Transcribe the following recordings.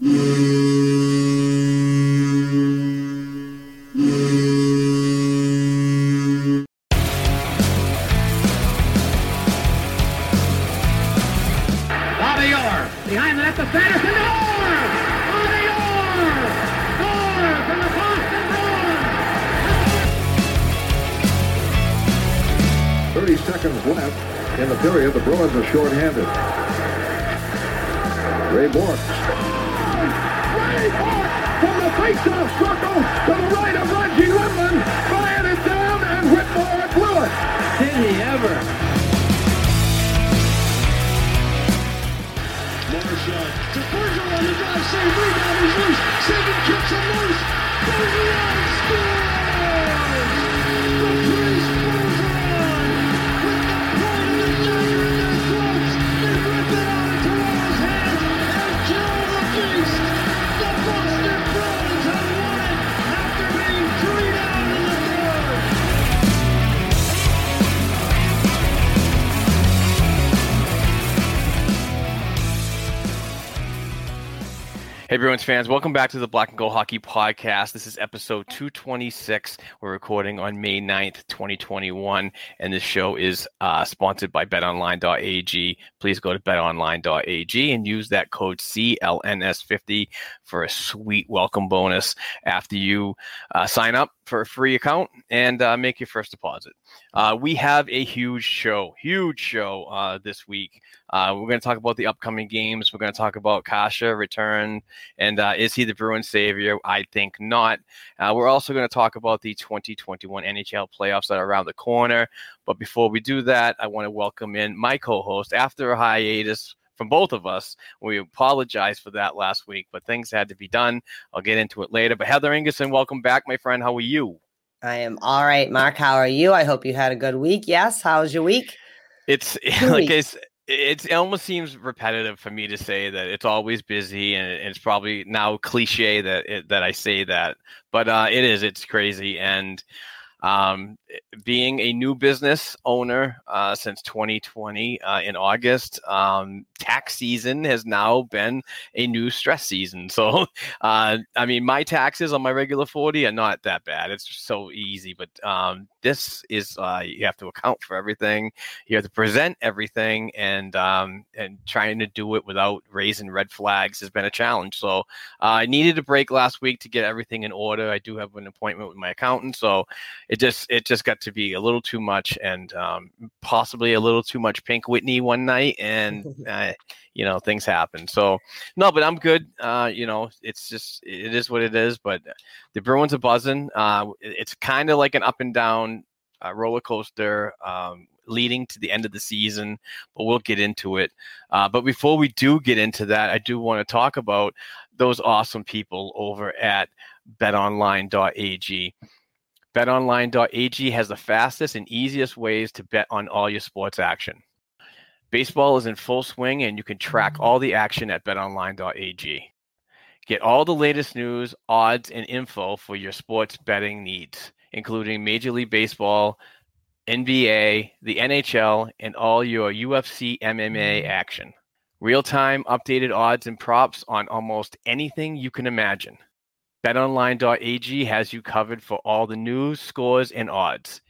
Música Fans, welcome back to the Black and Gold Hockey Podcast. This is episode 226. We're recording on May 9th, 2021, and this show is uh, sponsored by betonline.ag. Please go to betonline.ag and use that code CLNS50 for a sweet welcome bonus after you uh, sign up for a free account and uh, make your first deposit. Uh, we have a huge show, huge show uh, this week. Uh, we're going to talk about the upcoming games. We're going to talk about Kase return and uh, is he the Bruins savior? I think not. Uh, we're also going to talk about the 2021 NHL playoffs that are around the corner. But before we do that, I want to welcome in my co-host after a hiatus from both of us. We apologize for that last week, but things had to be done. I'll get into it later. But Heather Ingerson, welcome back, my friend. How are you? I am all right, Mark. How are you? I hope you had a good week. Yes. How was your week? It's like week. it's it's it almost seems repetitive for me to say that it's always busy, and it's probably now cliche that it, that I say that, but uh, it is. It's crazy, and um, being a new business owner uh, since 2020 uh, in August, um, tax season has now been a new stress season. So, uh, I mean, my taxes on my regular 40 are not that bad. It's so easy, but um, this is uh, you have to account for everything. You have to present everything, and um, and trying to do it without raising red flags has been a challenge. So, uh, I needed a break last week to get everything in order. I do have an appointment with my accountant, so it just it just got to be a little too much and um, possibly a little too much Pink Whitney one night, and uh, you know things happen. So no, but I'm good. Uh, you know, it's just it is what it is. But the Bruins are buzzing. Uh, it's kind of like an up and down uh, roller coaster. Um, leading to the end of the season but we'll get into it uh, but before we do get into that i do want to talk about those awesome people over at betonline.ag BetOnline.ag has the fastest and easiest ways to bet on all your sports action. Baseball is in full swing and you can track all the action at betonline.ag. Get all the latest news, odds, and info for your sports betting needs, including Major League Baseball, NBA, the NHL, and all your UFC MMA action. Real time updated odds and props on almost anything you can imagine. BetOnline.ag has you covered for all the news, scores, and odds.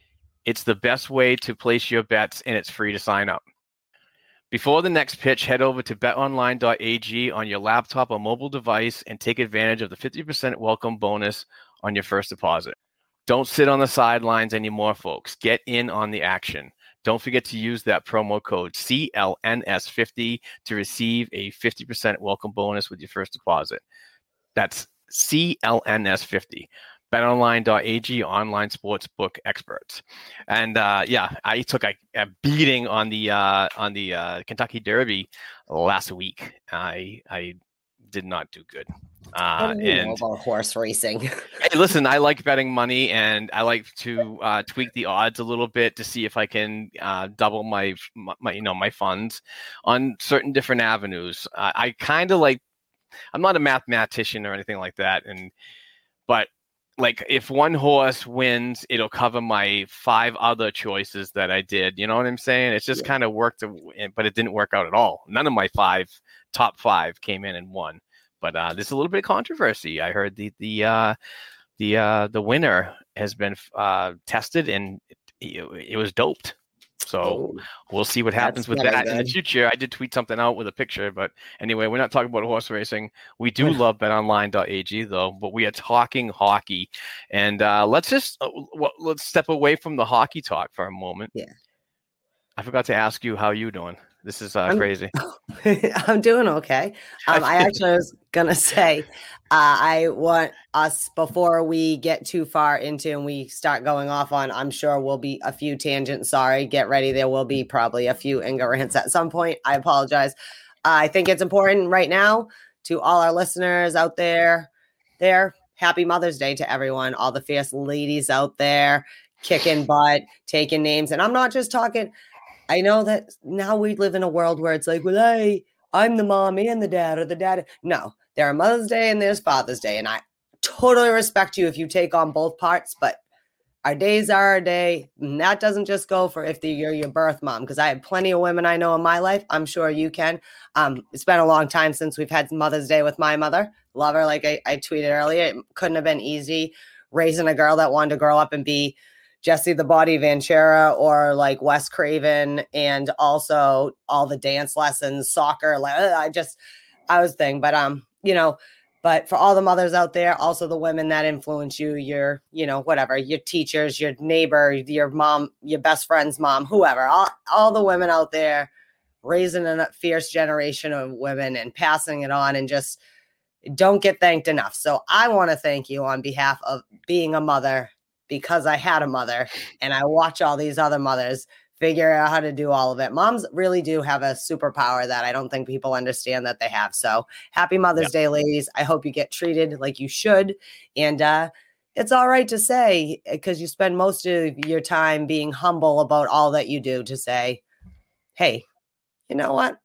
It's the best way to place your bets, and it's free to sign up. Before the next pitch, head over to betonline.ag on your laptop or mobile device and take advantage of the 50% welcome bonus on your first deposit. Don't sit on the sidelines anymore, folks. Get in on the action. Don't forget to use that promo code CLNS50 to receive a 50% welcome bonus with your first deposit. That's CLNS50 betonline.ag online sports book experts and uh, yeah i took a, a beating on the uh, on the uh, kentucky derby last week i i did not do good uh, and about horse racing. hey, listen, I like betting money, and I like to uh, tweak the odds a little bit to see if I can uh, double my, my, you know, my funds on certain different avenues. I kind of like. I'm not a mathematician or anything like that, and but like if one horse wins, it'll cover my five other choices that I did. You know what I'm saying? It's just yeah. kind of worked, but it didn't work out at all. None of my five top five came in and won. But uh, there's a little bit of controversy. I heard the the uh, the uh, the winner has been uh, tested and it, it was doped. So oh, we'll see what happens with that in the future. I did tweet something out with a picture, but anyway, we're not talking about horse racing. We do love betonline.ag though, but we are talking hockey. And uh, let's just uh, let's step away from the hockey talk for a moment. Yeah. I forgot to ask you how you doing. This is uh, I'm, crazy. I'm doing okay. Um, I actually was gonna say, uh, I want us before we get too far into and we start going off on. I'm sure we'll be a few tangents. Sorry, get ready. There will be probably a few Inga rants at some point. I apologize. Uh, I think it's important right now to all our listeners out there. There, happy Mother's Day to everyone. All the fierce ladies out there kicking butt, taking names, and I'm not just talking. I know that now we live in a world where it's like, well, hey, I'm the mom and the dad or the dad. No, there are Mother's Day and there's Father's Day. And I totally respect you if you take on both parts, but our days are our day. And that doesn't just go for if you're your birth mom, because I have plenty of women I know in my life. I'm sure you can. Um, it's been a long time since we've had Mother's Day with my mother. Love her. Like I, I tweeted earlier, it couldn't have been easy raising a girl that wanted to grow up and be Jesse the Body Ventura or like Wes Craven, and also all the dance lessons, soccer. Like I just, I was thing, but um, you know, but for all the mothers out there, also the women that influence you, your, you know, whatever, your teachers, your neighbor, your mom, your best friend's mom, whoever, all, all the women out there raising a fierce generation of women and passing it on and just don't get thanked enough. So I want to thank you on behalf of being a mother because I had a mother and I watch all these other mothers figure out how to do all of it. Moms really do have a superpower that I don't think people understand that they have. So happy Mother's Day, ladies. I hope you get treated like you should. And uh, it's all right to say, because you spend most of your time being humble about all that you do, to say, hey, you know what?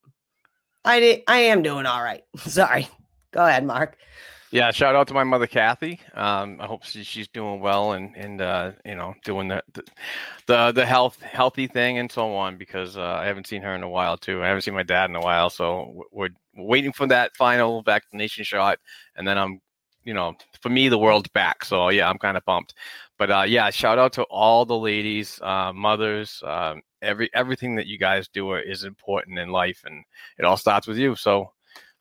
I, I am doing all right. Sorry. Go ahead, Mark. Yeah, shout out to my mother Kathy. Um, I hope she, she's doing well and and uh, you know doing the, the the health healthy thing and so on because uh, I haven't seen her in a while too. I haven't seen my dad in a while, so we're waiting for that final vaccination shot, and then I'm you know for me the world's back. So yeah, I'm kind of pumped. But uh, yeah, shout out to all the ladies, uh, mothers, um, every everything that you guys do is important in life, and it all starts with you. So.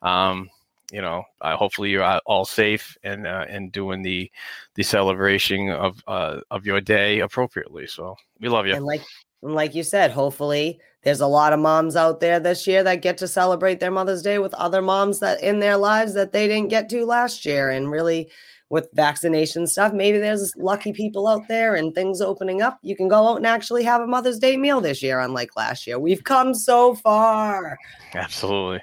Um, you know, uh, hopefully you're all safe and uh, and doing the the celebration of uh, of your day appropriately. So we love you. And like like you said, hopefully there's a lot of moms out there this year that get to celebrate their Mother's Day with other moms that in their lives that they didn't get to last year, and really with vaccination stuff, maybe there's lucky people out there and things opening up. You can go out and actually have a Mother's Day meal this year, unlike last year. We've come so far. Absolutely.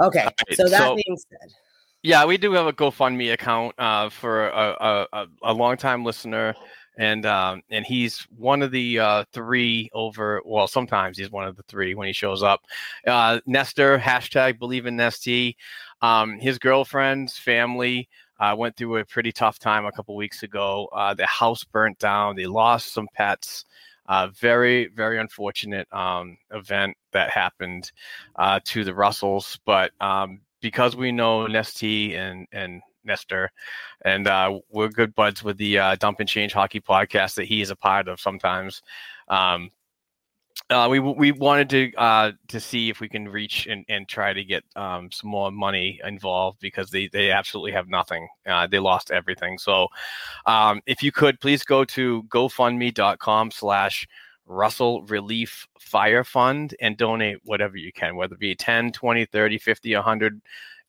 Okay. Right, so that so, being said. Yeah, we do have a GoFundMe account uh, for a, a, a long-time listener, and um, and he's one of the uh, three over. Well, sometimes he's one of the three when he shows up. Uh, Nestor hashtag Believe in Nesty. Um, his girlfriend's family uh, went through a pretty tough time a couple weeks ago. Uh, the house burnt down. They lost some pets. Uh, very, very unfortunate um, event that happened uh, to the Russells. But um, because we know Nesty and and Nestor, and uh, we're good buds with the uh, Dump and Change Hockey podcast that he is a part of sometimes. Um, uh, we we wanted to uh, to see if we can reach and, and try to get um, some more money involved because they, they absolutely have nothing. Uh, they lost everything. So um, if you could please go to GoFundMe.com slash Russell Relief Fire Fund and donate whatever you can, whether it be 10, 20, 30, 50, 100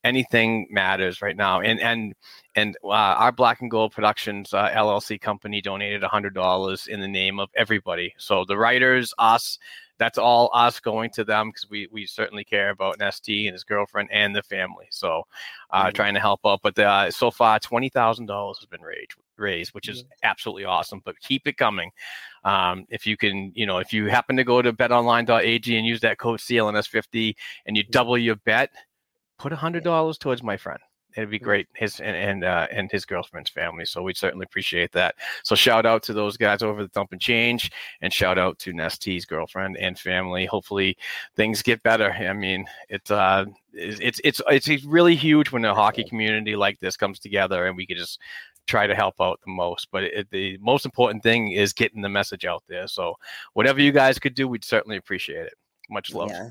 anything matters right now. And and and uh, our Black and Gold Productions uh, LLC company donated hundred dollars in the name of everybody. So the writers, us, that's all us going to them because we we certainly care about Nesty and his girlfriend and the family. So uh, mm-hmm. trying to help out. But uh, so far, twenty thousand dollars has been raised raised, which is mm-hmm. absolutely awesome. But keep it coming. Um, if you can, you know, if you happen to go to betonline.ag and use that code CLNS50 and you mm-hmm. double your bet, put a hundred dollars towards my friend. It'd be great. His and and, uh, and his girlfriend's family. So we'd certainly appreciate that. So shout out to those guys over the Dump and Change, and shout out to Nesty's girlfriend and family. Hopefully things get better. I mean, it's uh, it's it's it's really huge when a hockey community like this comes together, and we can just try to help out the most. But it, the most important thing is getting the message out there. So whatever you guys could do, we'd certainly appreciate it. Much love. Yeah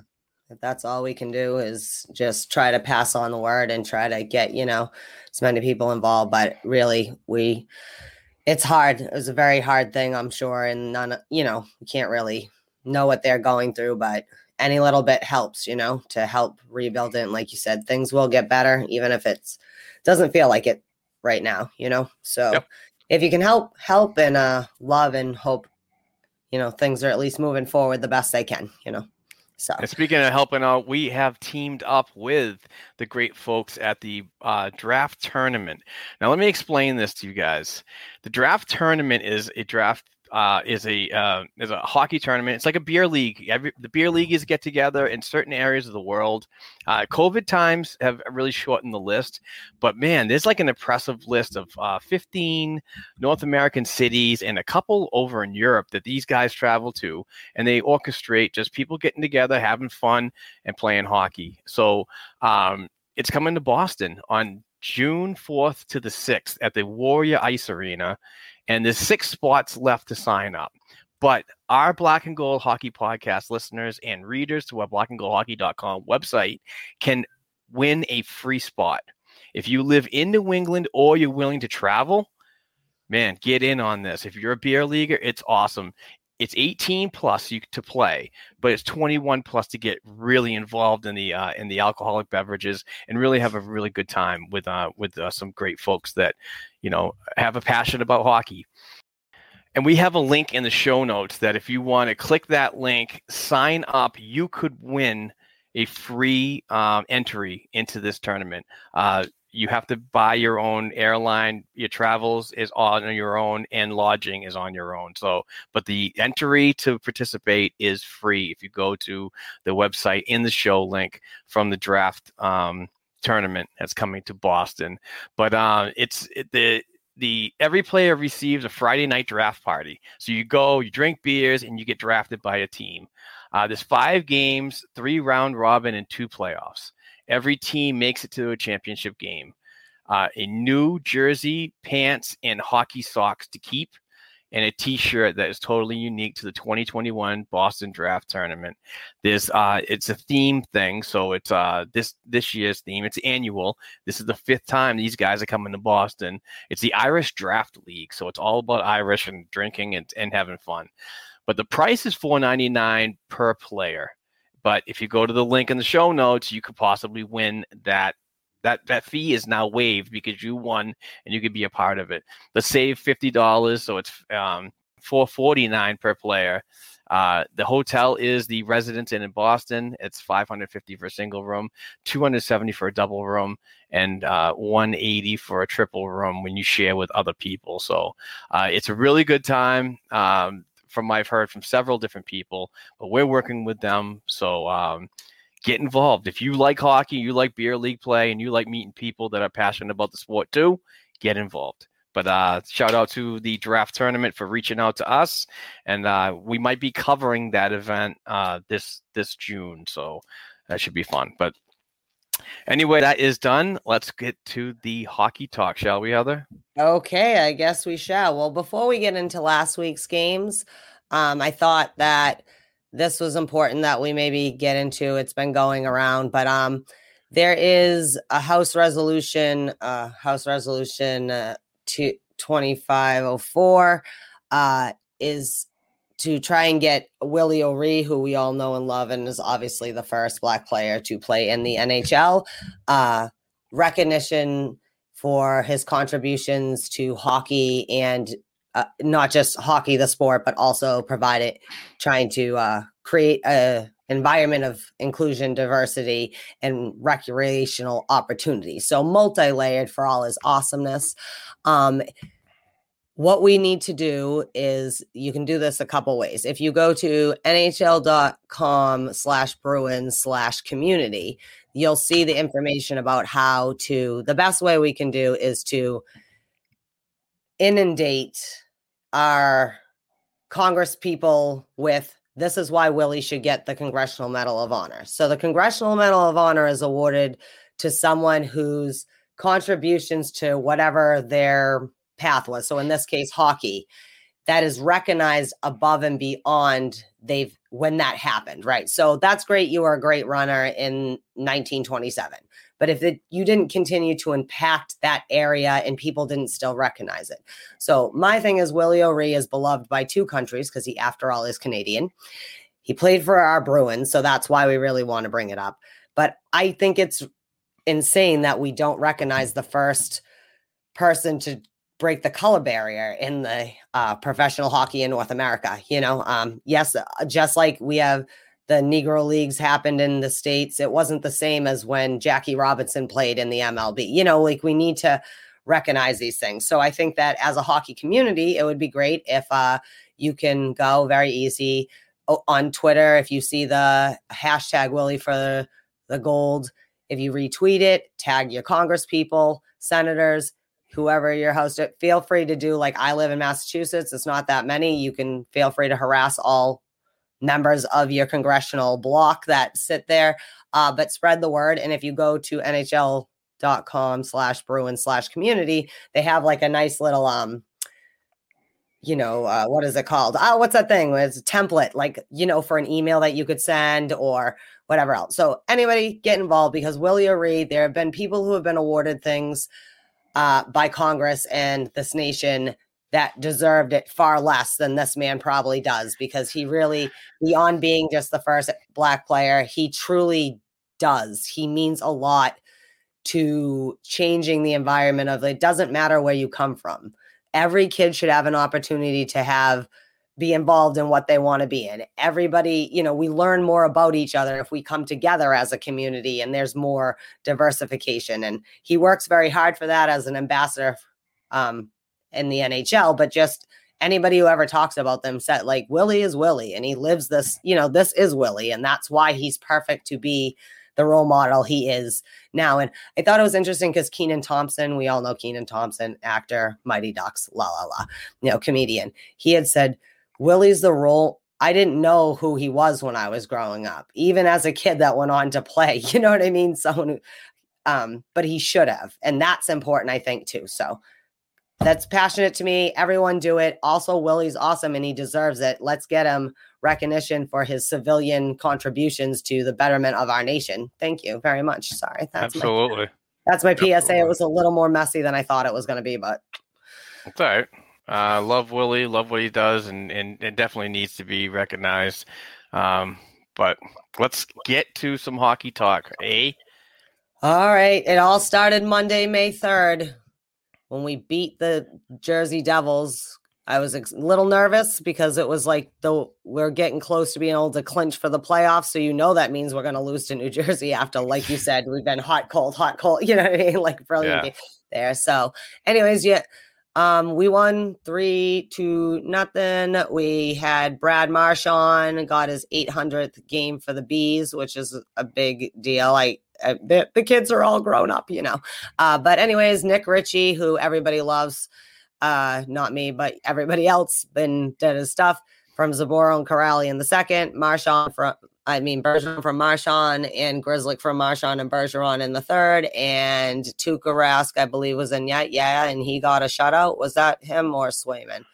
if that's all we can do is just try to pass on the word and try to get you know as many people involved. But really we it's hard. It was a very hard thing i'm sure and none you know we can't really know what they're going through but any little bit helps you know to help rebuild it. And like you said things will get better even if it's doesn't feel like it right now you know? So yep. if you can help help and uh love and hope you know things are at least moving forward the best they can you know so, and speaking of helping out, we have teamed up with the great folks at the uh, draft tournament. Now, let me explain this to you guys. The draft tournament is a draft uh, is a uh, is a hockey tournament. It's like a beer league. Every, the beer leagues get together in certain areas of the world. Uh, COVID times have really shortened the list, but man, there's like an impressive list of uh, 15 North American cities and a couple over in Europe that these guys travel to, and they orchestrate just people getting together, having fun, and playing hockey. So um, it's coming to Boston on June 4th to the 6th at the Warrior Ice Arena and there's six spots left to sign up. But our Black and Gold Hockey podcast listeners and readers to our blackandgoldhockey.com website can win a free spot. If you live in New England or you're willing to travel, man, get in on this. If you're a beer leaguer, it's awesome it's 18 plus you to play, but it's 21 plus to get really involved in the uh, in the alcoholic beverages and really have a really good time with uh, with uh, some great folks that you know have a passion about hockey. And we have a link in the show notes that if you want to click that link, sign up, you could win a free um, entry into this tournament. Uh, you have to buy your own airline your travels is on your own and lodging is on your own so but the entry to participate is free if you go to the website in the show link from the draft um, tournament that's coming to boston. But uh, it's it, the the every player receives a friday night draft party. So you go you drink beers and you get drafted by a team. Uh, there's five games three round robin and two playoffs. Every team makes it to a championship game. Uh, a new jersey, pants, and hockey socks to keep, and a T-shirt that is totally unique to the 2021 Boston Draft Tournament. This uh, it's a theme thing, so it's uh, this this year's theme. It's annual. This is the fifth time these guys are coming to Boston. It's the Irish Draft League, so it's all about Irish and drinking and, and having fun. But the price is 4.99 per player. But if you go to the link in the show notes, you could possibly win that that that fee is now waived because you won and you could be a part of it. Let's save fifty dollars, so it's um, four forty nine per player. Uh, the hotel is the Residence Inn in Boston. It's 550 for a single room, 270 for a double room, and uh, 180 for a triple room when you share with other people. So uh, it's a really good time. Um, from I've heard from several different people, but we're working with them. So um, get involved. If you like hockey, you like beer league play, and you like meeting people that are passionate about the sport too, get involved. But uh, shout out to the draft tournament for reaching out to us, and uh, we might be covering that event uh, this this June, so that should be fun. But Anyway, that is done. Let's get to the hockey talk, shall we, Heather? Okay, I guess we shall. Well, before we get into last week's games, um, I thought that this was important that we maybe get into. It's been going around, but um, there is a House resolution, uh, House Resolution uh, two, 2504 uh, is to try and get Willie O'Ree, who we all know and love, and is obviously the first Black player to play in the NHL, uh, recognition for his contributions to hockey and uh, not just hockey, the sport, but also provide it, trying to uh, create a environment of inclusion, diversity, and recreational opportunities. So multi-layered for all his awesomeness. Um, what we need to do is you can do this a couple ways. If you go to nhl.com slash Bruins slash community, you'll see the information about how to, the best way we can do is to inundate our Congress people with this is why Willie should get the Congressional Medal of Honor. So the Congressional Medal of Honor is awarded to someone whose contributions to whatever their path was. So in this case, hockey, that is recognized above and beyond they've when that happened, right? So that's great. You were a great runner in 1927. But if it, you didn't continue to impact that area and people didn't still recognize it. So my thing is Willie O'Ree is beloved by two countries because he, after all, is Canadian. He played for our Bruins, so that's why we really want to bring it up. But I think it's insane that we don't recognize the first person to break the color barrier in the uh, professional hockey in North America. You know, um, yes, uh, just like we have the Negro Leagues happened in the States, it wasn't the same as when Jackie Robinson played in the MLB. You know, like we need to recognize these things. So I think that as a hockey community, it would be great if uh, you can go very easy on Twitter. If you see the hashtag Willie for the gold, if you retweet it, tag your Congress people, senators, whoever your host, feel free to do like I live in Massachusetts. It's not that many. You can feel free to harass all members of your congressional block that sit there, uh, but spread the word. And if you go to NHL.com slash Bruin slash community, they have like a nice little, um, you know, uh, what is it called? Oh, what's that thing? It's a template, like, you know, for an email that you could send or whatever else. So anybody get involved because Willie O'Ree, there have been people who have been awarded things uh, by Congress and this nation that deserved it far less than this man probably does because he really, beyond being just the first black player, he truly does. He means a lot to changing the environment of it doesn't matter where you come from. Every kid should have an opportunity to have be involved in what they want to be in. Everybody, you know, we learn more about each other if we come together as a community and there's more diversification. And he works very hard for that as an ambassador um, in the NHL, but just anybody who ever talks about them said like Willie is Willie and he lives this, you know, this is Willie. And that's why he's perfect to be the role model he is now. And I thought it was interesting because Kenan Thompson, we all know Kenan Thompson, actor, Mighty Ducks, la la la, you know, comedian. He had said, Willie's the role. I didn't know who he was when I was growing up, even as a kid that went on to play. You know what I mean? Someone who, um, but he should have. And that's important, I think, too. So that's passionate to me. Everyone do it. Also, Willie's awesome and he deserves it. Let's get him recognition for his civilian contributions to the betterment of our nation. Thank you very much. Sorry. That's Absolutely. My, that's my PSA. It was a little more messy than I thought it was going to be, but it's all right. Uh, love Willie, love what he does, and, and it definitely needs to be recognized. Um, but let's get to some hockey talk, eh? All right. It all started Monday, May 3rd, when we beat the Jersey Devils. I was a little nervous because it was like the we're getting close to being able to clinch for the playoffs. So you know that means we're going to lose to New Jersey after, like you said, we've been hot, cold, hot, cold. You know what I mean? Like brilliant yeah. there. So, anyways, yeah, um, we won three to nothing. We had Brad Marchand got his 800th game for the bees, which is a big deal. I the, the, kids are all grown up, you know. Uh, but anyways, Nick Ritchie, who everybody loves, uh, not me, but everybody else, been did his stuff from Zboril and Kuraly in the second, Marchand from I mean, Bergeron from Marchand and Grzelcyk from Marchand and Bergeron in the third, and Tuukka Rask, I believe, was in yeah, yeah, and he got a shutout. Was that him or Swayman?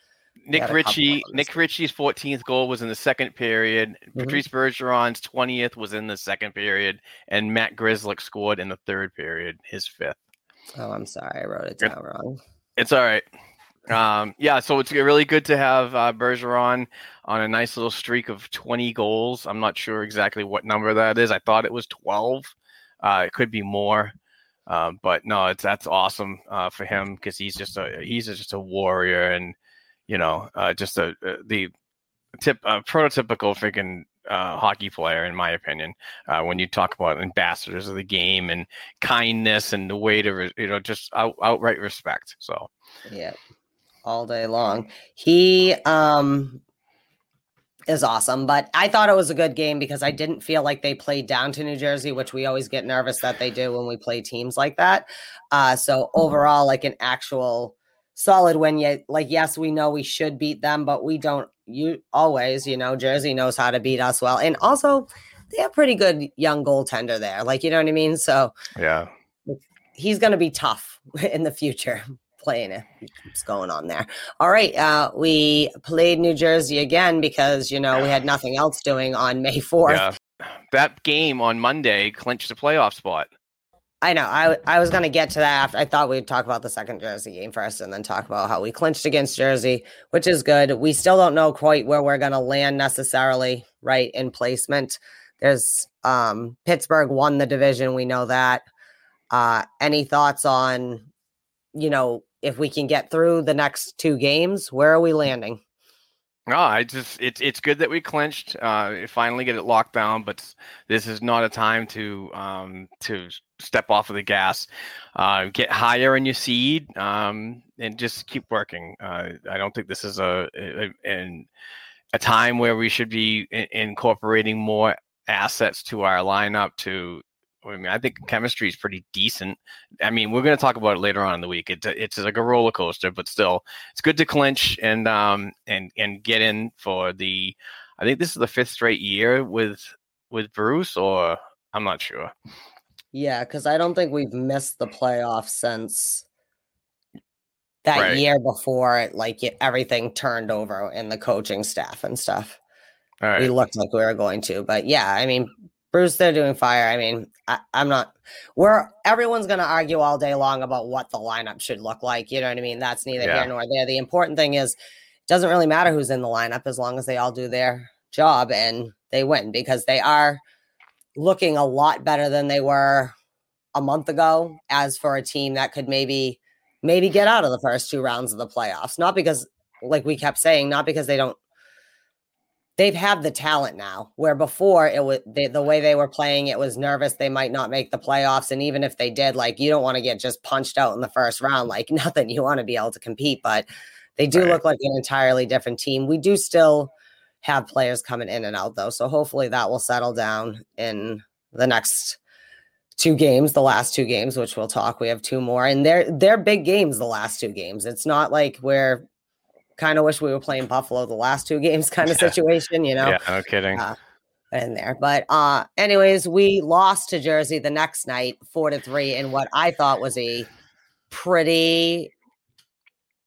Nick had a couple Ritchie. Nick Ritchie's 14th goal was in the second period. Mhm. Patrice Bergeron's 20th was in the second period, and Matt Grzelcyk scored in the third period, his fifth. Oh, I'm sorry, I wrote it down wrong. It's all right. Um, yeah, so it's really good to have uh, Bergeron on a nice little streak of 20 goals. I'm not sure exactly what number that is. I thought it was 12. Uh, it could be more, um, but no, it's that's awesome uh, for him because he's just a he's just a warrior and you know uh, just a, uh the tip uh, prototypical freaking uh, hockey player in my opinion. Uh, when you talk about ambassadors of the game and kindness and the way to re- you know just out, outright respect. So. Yeah, all day long. He um is awesome, but I thought it was a good game because I didn't feel like they played down to New Jersey, which we always get nervous that they do when we play teams like that. Uh, so overall, like an actual solid win. Yet, like yes, we know we should beat them, but we don't. You always, you know, Jersey knows how to beat us well, and also they have pretty good young goaltender there. Like you know what I mean. So Yeah. he's going to be tough in the future playing it. What's going on there? All right. Uh, we played New Jersey again because, you know, we had nothing else doing on May 4th. Yeah. That game on Monday clinched the playoff spot. I know. I, I was going to get to that. After, I thought we'd talk about the second Jersey game first and then talk about how we clinched against Jersey, which is good. We still don't know quite where we're going to land necessarily, right, in placement. There's um, Pittsburgh won the division. We know that. Uh, any thoughts on, you know, if we can get through the next two games, where are we landing? No, I just it's it's good that we clinched. Uh, finally get it locked down, but this is not a time to um to step off of the gas. Uh, get higher in your seed, um, and just keep working. Uh, I don't think this is a, a, a, a time where we should be incorporating more assets to our lineup to I mean, I think chemistry is pretty decent. I mean, we're going to talk about it later on in the week. It's it's like a roller coaster, but still, it's good to clinch and um and and get in for the. I think this is the fifth straight year with with Bruce, or I'm not sure. Yeah, because I don't think we've missed the playoffs since that Right. year before it, like everything turned over in the coaching staff and stuff. All right, We looked like we were going to, but yeah, I mean, Bruce, they're doing fire. I mean, I, I'm not. We're everyone's going to argue all day long about what the lineup should look like. You know what I mean? That's neither Yeah. here nor there. The important thing is, it doesn't really matter who's in the lineup as long as they all do their job and they win because they are looking a lot better than they were a month ago. As for a team that could maybe maybe get out of the first two rounds of the playoffs, not because, like we kept saying, not because they don't they've had the talent now where before it was they, the way they were playing it was nervous they might not make the playoffs and even if they did like you don't want to get just punched out in the first round like nothing you want to be able to compete but they do Right. look like an entirely different team we do still have players coming in and out though so hopefully that will settle down in the next two games the last two games which we'll talk we have two more and they're they're big games the last two games it's not like we're kind of wish we were playing buffalo the last two games kind of Yeah. situation you know yeah, no kidding. uh, in there. But uh anyways, we lost to Jersey the next night, four to three, in what I thought was a pretty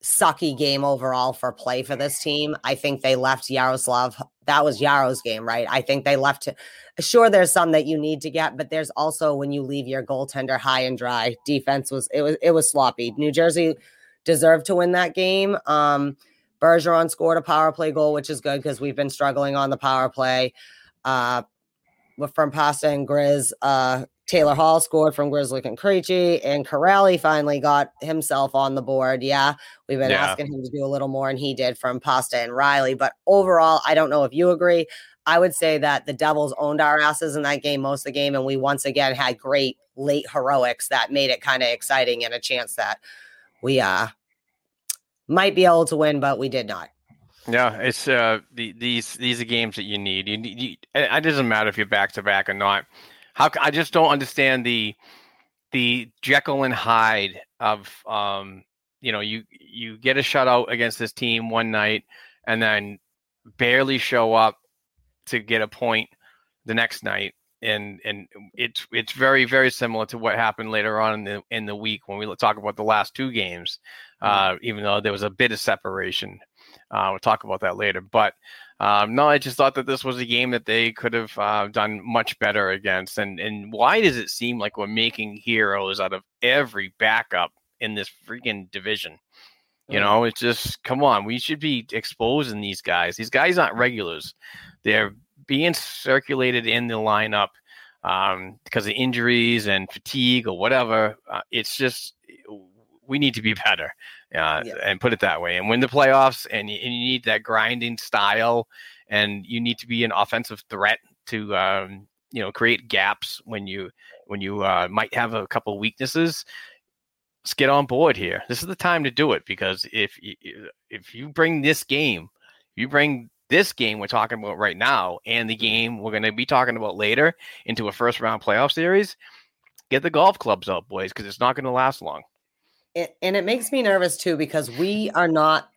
sucky game overall for play for this team. I think they left Jaroslav. That was Yaro's game, right? I think they left. Sure, there's some that you need to get, but there's also when you leave your goaltender high and dry. Defense was it was it was sloppy. New Jersey deserved to win that game. Um, Bergeron scored a power play goal, which is good because we've been struggling on the power play. Uh, from Pasta and Grizz, uh, Taylor Hall scored from Grizzly and Krejci, and Kuraly finally got himself on the board. Yeah, we've been Yeah. asking him to do a little more, and he did from Pasta and Reilly. But overall, I don't know if you agree. I would say that the Devils owned our asses in that game most of the game, and we once again had great late heroics that made it kind of exciting and a chance that we uh might be able to win, but we did not. Yeah, it's uh the, these these are games that you need. You. You, it doesn't matter if you're back to back or not. How I just don't understand the the Jekyll and Hyde of um you know you you get a shutout against this team one night and then barely show up to get a point the next night and and it's it's very very similar to what happened later on in the in the week when we talk about the last two games uh even though there was a bit of separation Uh, we'll talk about that later. But um, no, I just thought that this was a game that they could have uh, done much better against. And and why does it seem like we're making heroes out of every backup in this freaking division? You know, it's just come on. We should be exposing these guys. These guys aren't regulars. They're being circulated in the lineup um, because of injuries and fatigue or whatever. Uh, it's just we need to be better uh, yeah. and put it that way and win the playoffs. And you, and you, need that grinding style, and you need to be an offensive threat to um, you know create gaps when you when you uh, might have a couple weaknesses let's get on board here. This is the time to do it because if if you bring this game, you bring this game we're talking about right now and the mm-hmm. game we're going to be talking about later into a first round playoff series, get the golf clubs out, boys, because it's not going to last long. It, and it makes me nervous too because we are not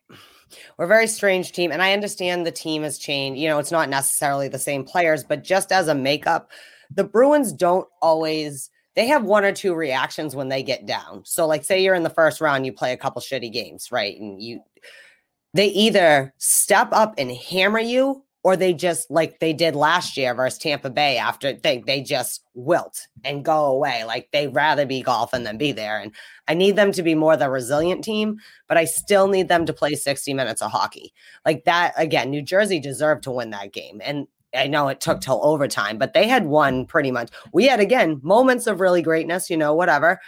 we're a very strange team and i understand the team has changed you know it's not necessarily the same players but just as a makeup the bruins don't always they have one or two reactions when they get down. So, like, say you're in the first round, you play a couple shitty games, right? And you, they either step up and hammer you, or they just like they did last year versus Tampa Bay after they they just wilt and go away. Like they'd rather be golfing than be there. And I need them to be more the resilient team, but I still need them to play 60 minutes of hockey. Like that again, New Jersey deserved to win that game. And I know it took till overtime, but they had won pretty much. We had again moments of really greatness, you know, whatever.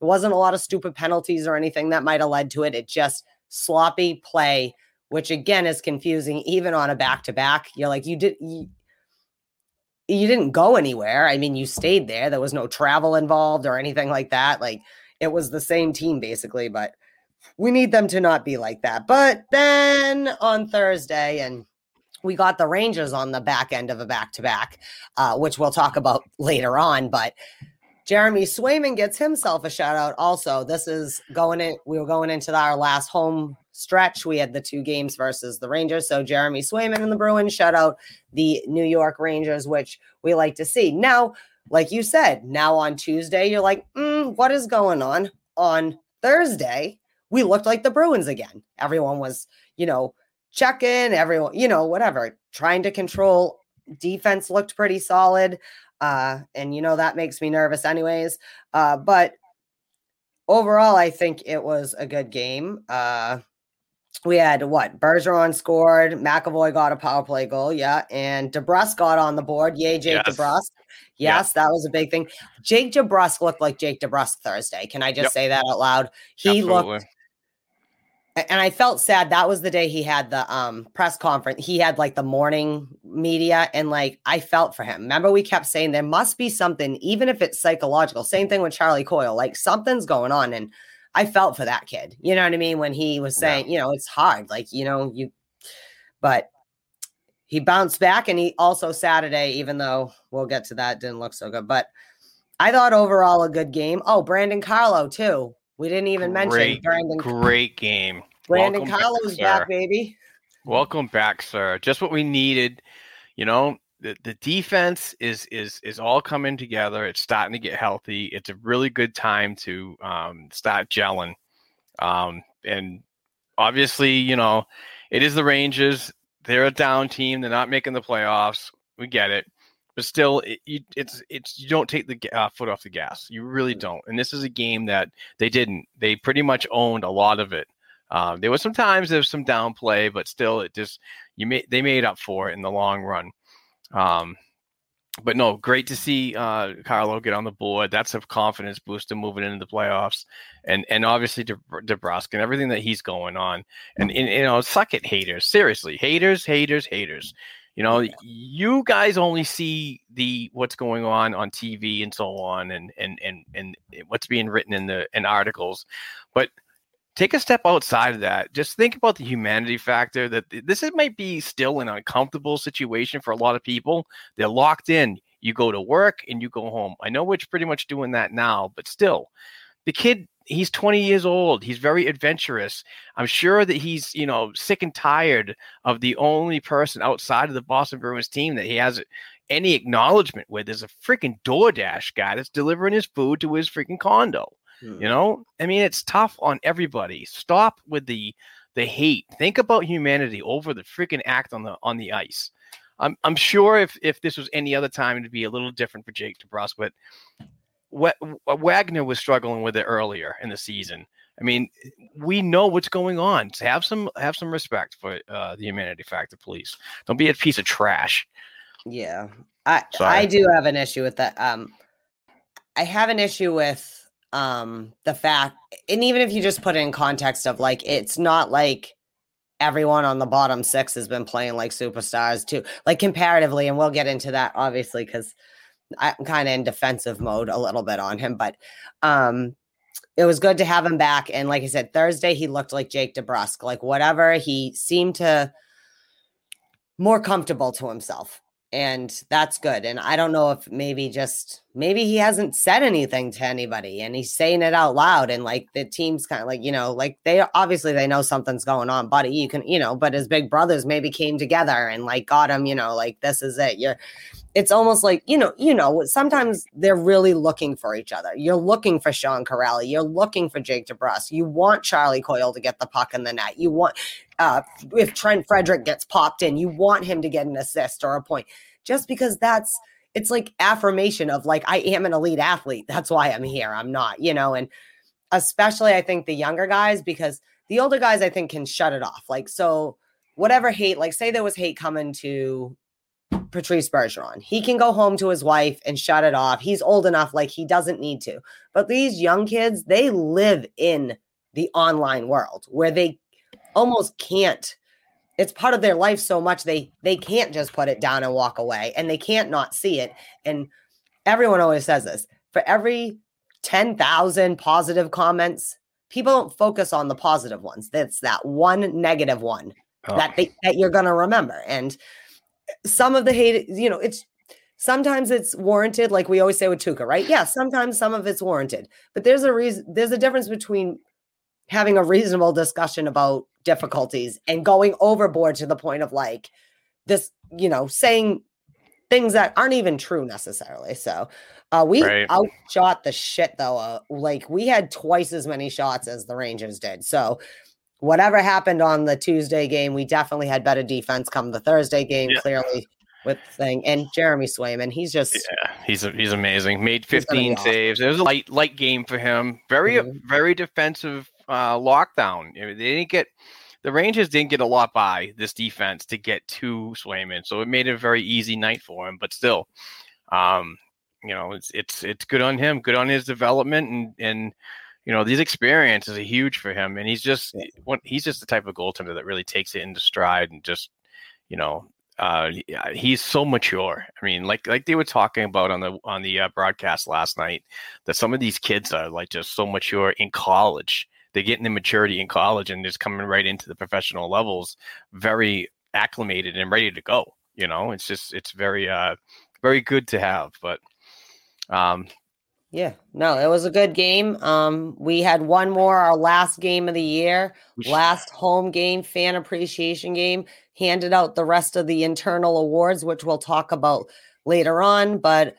It wasn't a lot of stupid penalties or anything that might have led to it. It just sloppy play, which again is confusing even on a back to back. You're like you did you, you didn't go anywhere. I mean, you stayed there. There was no travel involved or anything like that. Like it was the same team basically, but we need them to not be like that. But then on Thursday and we got the Rangers on the back end of a back to back, which we'll talk about later on. But Jeremy Swayman gets himself a shout out also. This is going in, we were going into our last home stretch. We had the two games versus the Rangers. So Jeremy Swayman and the Bruins shout out the New York Rangers, which we like to see. Now, like you said, now on Tuesday, you're like, mm, what is going on? On Thursday, we looked like the Bruins again. Everyone was, you know, checking, everyone, you know, whatever, trying to control. Defense looked pretty solid. Uh, and you know, that makes me nervous anyways. Uh, but overall, I think it was a good game. Uh, we had what Bergeron scored, McAvoy got a power play goal, yeah, and DeBrusk got on the board. Yay, Jake yes. DeBrusk. Yes, that was a big thing. Jake DeBrusk looked like Jake DeBrusk Thursday. Can I just yep. say that out loud? He Absolutely. looked and I felt sad. That was the day he had the um press conference. He had like the morning media, and like I felt for him. Remember, we kept saying there must be something, even if it's psychological. Same thing with Charlie Coyle. Like something's going on, and I felt for that kid. You know what I mean? When he was saying, yeah. you know, it's hard. Like you know, you, but he bounced back, and he also Saturday, even though we'll get to that, didn't look so good. But I thought overall a good game. Oh, Brandon Carlo too. We didn't even great, mention Brandon. Great game. Brandon Carlo's back, back, baby. Welcome back, sir. Just what we needed. You know, the, the defense is is is all coming together. It's starting to get healthy. It's a really good time to um, start gelling. Um, and obviously, you know, it is the Rangers. They're a down team. They're not making the playoffs. We get it but still, it, you, it's it's you don't take the uh, foot off the gas. You really mm. don't. And this is a game that they didn't. They pretty much owned a lot of it. Um, there was some times there was some downplay, but still, it just you made they made up for it in the long run. Um, but no, great to see uh, Carlo get on the board. That's a confidence booster moving into the playoffs, and and obviously De- DeBrusk and everything that he's going on. And, and you know, suck it, haters. Seriously, haters, haters, haters. You know, you guys only see the what's going on on TV and so on, and and and and what's being written in the in articles, but take a step outside of that. Just think about the humanity factor. That this might be still an uncomfortable situation for a lot of people. They're locked in. You go to work and you go home. I know we're pretty much doing that now, but still, the kid he's 20 years old. He's very adventurous. I'm sure that he's, you know, sick and tired of the only person outside of the Boston Bruins team that he has any acknowledgement with is a freaking DoorDash guy that's delivering his food to his freaking condo. Hmm. You know, I mean, it's tough on everybody. Stop with the the hate. Think about humanity over the freaking act on the on the ice. I'm I'm sure if if this was any other time, it'd be a little different for Jake DeBrusk, but Wagner was struggling with it earlier in the season. I mean, we know what's going on. So have some have some respect for uh, the humanity factor, please. Don't be a piece of trash. Yeah, I Sorry. I do have an issue with that. Um, I have an issue with um the fact, and even if you just put it in context of like, it's not like everyone on the bottom six has been playing like superstars too, like comparatively, and we'll get into that obviously because I'm kind of in defensive mode a little bit on him, but um it was good to have him back. And like I said, Thursday he looked like Jake DeBrusk, like whatever he seemed to more comfortable to himself and that's good and i don't know if maybe just maybe he hasn't said anything to anybody and he's saying it out loud and like the team's kind of like you know like they obviously they know something's going on buddy you can you know but his big brothers maybe came together and like got him you know like this is it you're it's almost like you know you know sometimes they're really looking for each other you're looking for sean Kuraly. you're looking for jake DeBrusk. you want charlie coyle to get the puck in the net you want uh, if Trent Frederic gets popped in, you want him to get an assist or a point just because that's it's like affirmation of like I am an elite athlete. That's why I'm here. I'm not, you know, and especially I think the younger guys because the older guys I think can shut it off. Like so whatever hate, like say there was hate coming to Patrice Bergeron. He can go home to his wife and shut it off. He's old enough, like he doesn't need to. But these young kids, they live in the online world where they almost can't it's part of their life so much they they can't just put it down and walk away and they can't not see it. And everyone always says this for every 10,000 positive comments people don't focus on the positive ones. That's that one negative one oh. that they that you're going to remember. And some of the hate you know it's sometimes it's warranted like we always say with Tuukka right? Yeah sometimes some of it's warranted. But there's a reason there's a difference between having a reasonable discussion about difficulties and going overboard to the point of like this, you know, saying things that aren't even true necessarily. So uh, we right. outshot the shit though. Uh, like we had twice as many shots as the Rangers did. So whatever happened on the Tuesday game, we definitely had better defense come the Thursday game. Yeah. Clearly with thing and Jeremy Swayman. He's just yeah, he's he's amazing. Made 15 saves. It was a light light game for him. Very mm-hmm. very defensive uh, lockdown. They didn't get the Rangers didn't get a lot by this defense to get to Swayman, so it made it a very easy night for him. But still, um, you know, it's it's it's good on him, good on his development, and and you know these experiences are huge for him, and he's just he's just the type of goaltender that really takes it into stride and just you know uh, he's so mature. I mean, like like they were talking about on the on the uh, broadcast last night, that some of these kids are like just so mature in college they're getting the maturity in college and just coming right into the professional levels, very acclimated and ready to go. You know, it's just it's very uh very good to have. But um yeah, no, it was a good game. Um, we had one more, our last game of the year, last home game, fan appreciation game, handed out the rest of the internal awards, which we'll talk about later on. But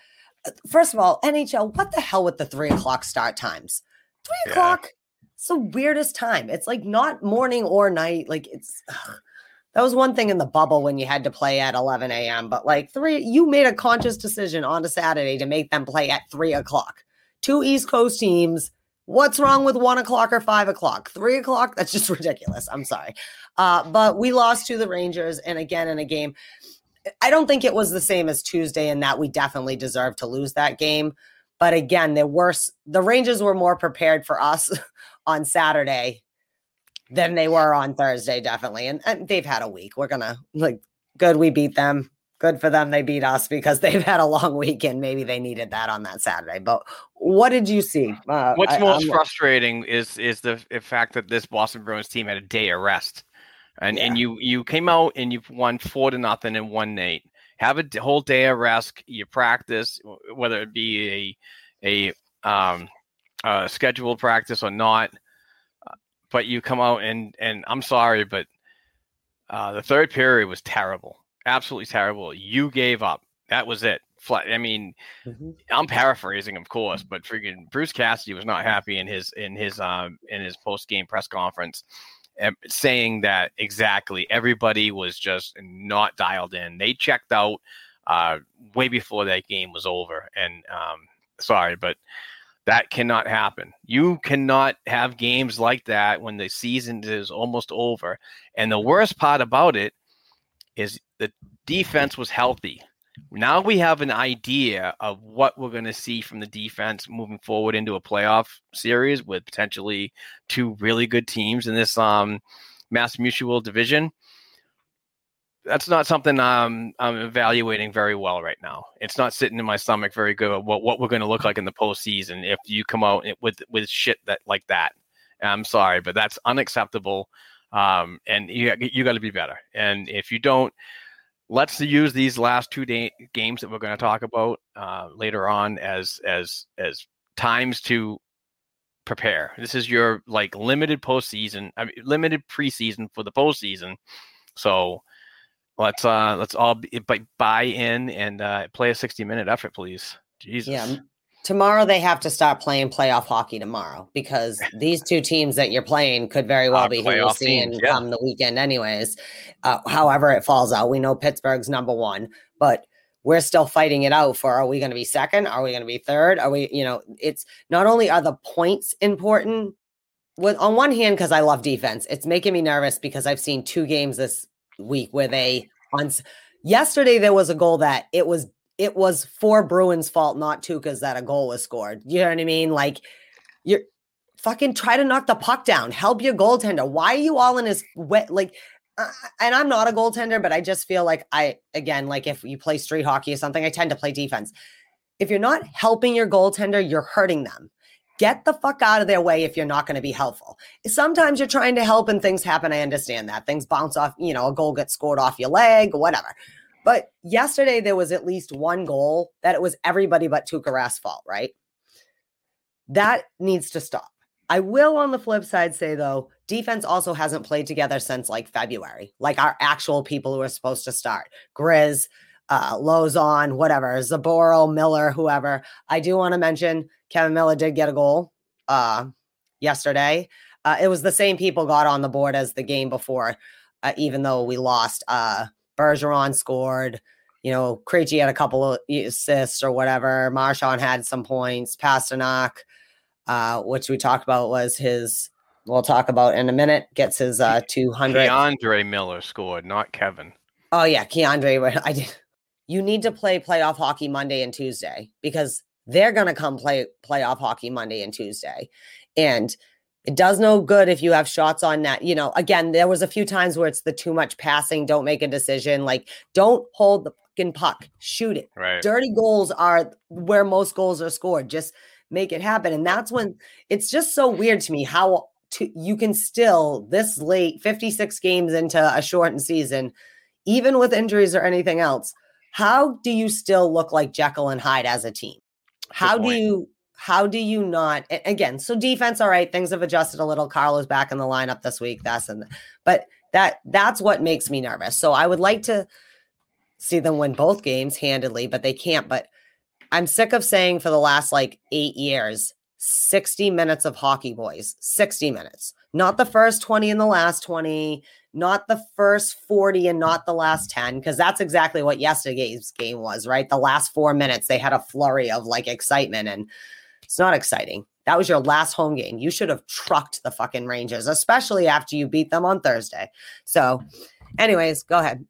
uh, first of all, NHL, what the hell with the three o'clock start times? Three yeah. o'clock it's the weirdest time. It's like not morning or night. Like it's ugh. that was one thing in the bubble when you had to play at 11 a.m. But like three, you made a conscious decision on a Saturday to make them play at three o'clock. Two East Coast teams. What's wrong with one o'clock or five o'clock? Three o'clock? That's just ridiculous. I'm sorry. Uh, but we lost to the Rangers and again in a game. I don't think it was the same as Tuesday in that we definitely deserved to lose that game. But again, there were the Rangers were more prepared for us on Saturday than they were on Thursday, definitely. And, and they've had a week. We're gonna like good we beat them. Good for them they beat us because they've had a long weekend. Maybe they needed that on that Saturday. But what did you see? Uh, What's I, most I'm, frustrating is is the, fact that this Boston Bruins team had a day of rest. And yeah. and you you came out and you won four to nothing in one night. Have a whole day of rest. You practice, whether it be a a um, uh, scheduled practice or not. But you come out and and I'm sorry, but uh, the third period was terrible, absolutely terrible. You gave up. That was it. Flat. I mean, mm-hmm. I'm paraphrasing, of course, but freaking Bruce Cassidy was not happy in his in his um in his post game press conference, saying that exactly. Everybody was just not dialed in. They checked out uh, way before that game was over. And um, sorry, but that cannot happen. You cannot have games like that when the season is almost over. And the worst part about it is the defense was healthy. Now we have an idea of what we're going to see from the defense moving forward into a playoff series with potentially two really good teams in this um, MassMutual division. That's not something I'm, I'm evaluating very well right now. It's not sitting in my stomach very good. What what we're going to look like in the postseason if you come out with with shit that like that. I'm sorry, but that's unacceptable. Um, and you you got to be better. And if you don't, let's use these last two day, games that we're going to talk about uh, later on as as as times to prepare. This is your like limited postseason, I mean, limited preseason for the postseason. So let's uh let's all be, buy in and uh, play a sixty minute effort, please. Jesus. Yeah. Tomorrow they have to start playing playoff hockey tomorrow because these two teams that you're playing could very well Uh, be who you're seeing teams, yeah. come the weekend, anyways. Uh, however, it falls out. We know Pittsburgh's number one, but we're still fighting it out for are we going to be second? Are we going to be third? Are we, you know, it's not only are the points important with on one hand, because I love defense, it's making me nervous because I've seen two games this week where they on yesterday there was a goal that it was it was for Bruins' fault, not Tuukka's, that a goal was scored. You know what I mean? Like you're fucking try to knock the puck down. Help your goaltender. Why are you all in his wet? Like, uh, and I'm not a goaltender, but I just feel like I again, like if you play street hockey or something, I tend to play defense. If you're not helping your goaltender, you're hurting them. Get the fuck out of their way if you're not going to be helpful. Sometimes you're trying to help and things happen. I understand that. Things bounce off, you know, a goal gets scored off your leg, or whatever. But yesterday there was at least one goal that it was everybody but Tuukka Rask's fault, right? That needs to stop. I will on the flip side say though, defense also hasn't played together since like February, like our actual people who are supposed to start. Grizz, uh, Lauzon, whatever, Zboril, Miller, whoever. I do want to mention Kevan Miller did get a goal uh, yesterday. Uh, it was the same people got on the board as the game before, uh, even though we lost. Uh, Bergeron scored. You know, Krejci had a couple of assists or whatever. Marchand had some points. Pastrnak, uh, which we talked about, was his. We'll talk about in a minute. Gets his uh, two hundred. Andre Miller scored, not Kevin. Oh yeah, K'Andre. I did. You need to play playoff hockey Monday and Tuesday because they're gonna come play playoff hockey Monday and Tuesday, and it does no good if you have shots on net. You know, again, there was a few times where it's the too much passing. Don't make a decision. Like, don't hold the fucking puck. Shoot it. Right. Dirty goals are where most goals are scored. Just make it happen. And that's when it's just so weird to me how to, you can still this late, 56 games into a shortened season, even with injuries or anything else. How do you still look like Jekyll and Hyde as a team? How do you how do you not again so defense all right things have adjusted a little. Carlo's back in the lineup this week that's and but that that's what makes me nervous. So i would like to see them win both games handedly but they can't but i'm sick of saying for the last like eight years 60 minutes of hockey boys 60 minutes. Not the first 20 and the last 20 not the first 40 and not the last 10 because that's exactly what yesterday's game was right the last four minutes they had a flurry of like excitement and it's not exciting. That was your last home game. You should have trucked the fucking Rangers, especially after you beat them on Thursday. So, anyways, go ahead.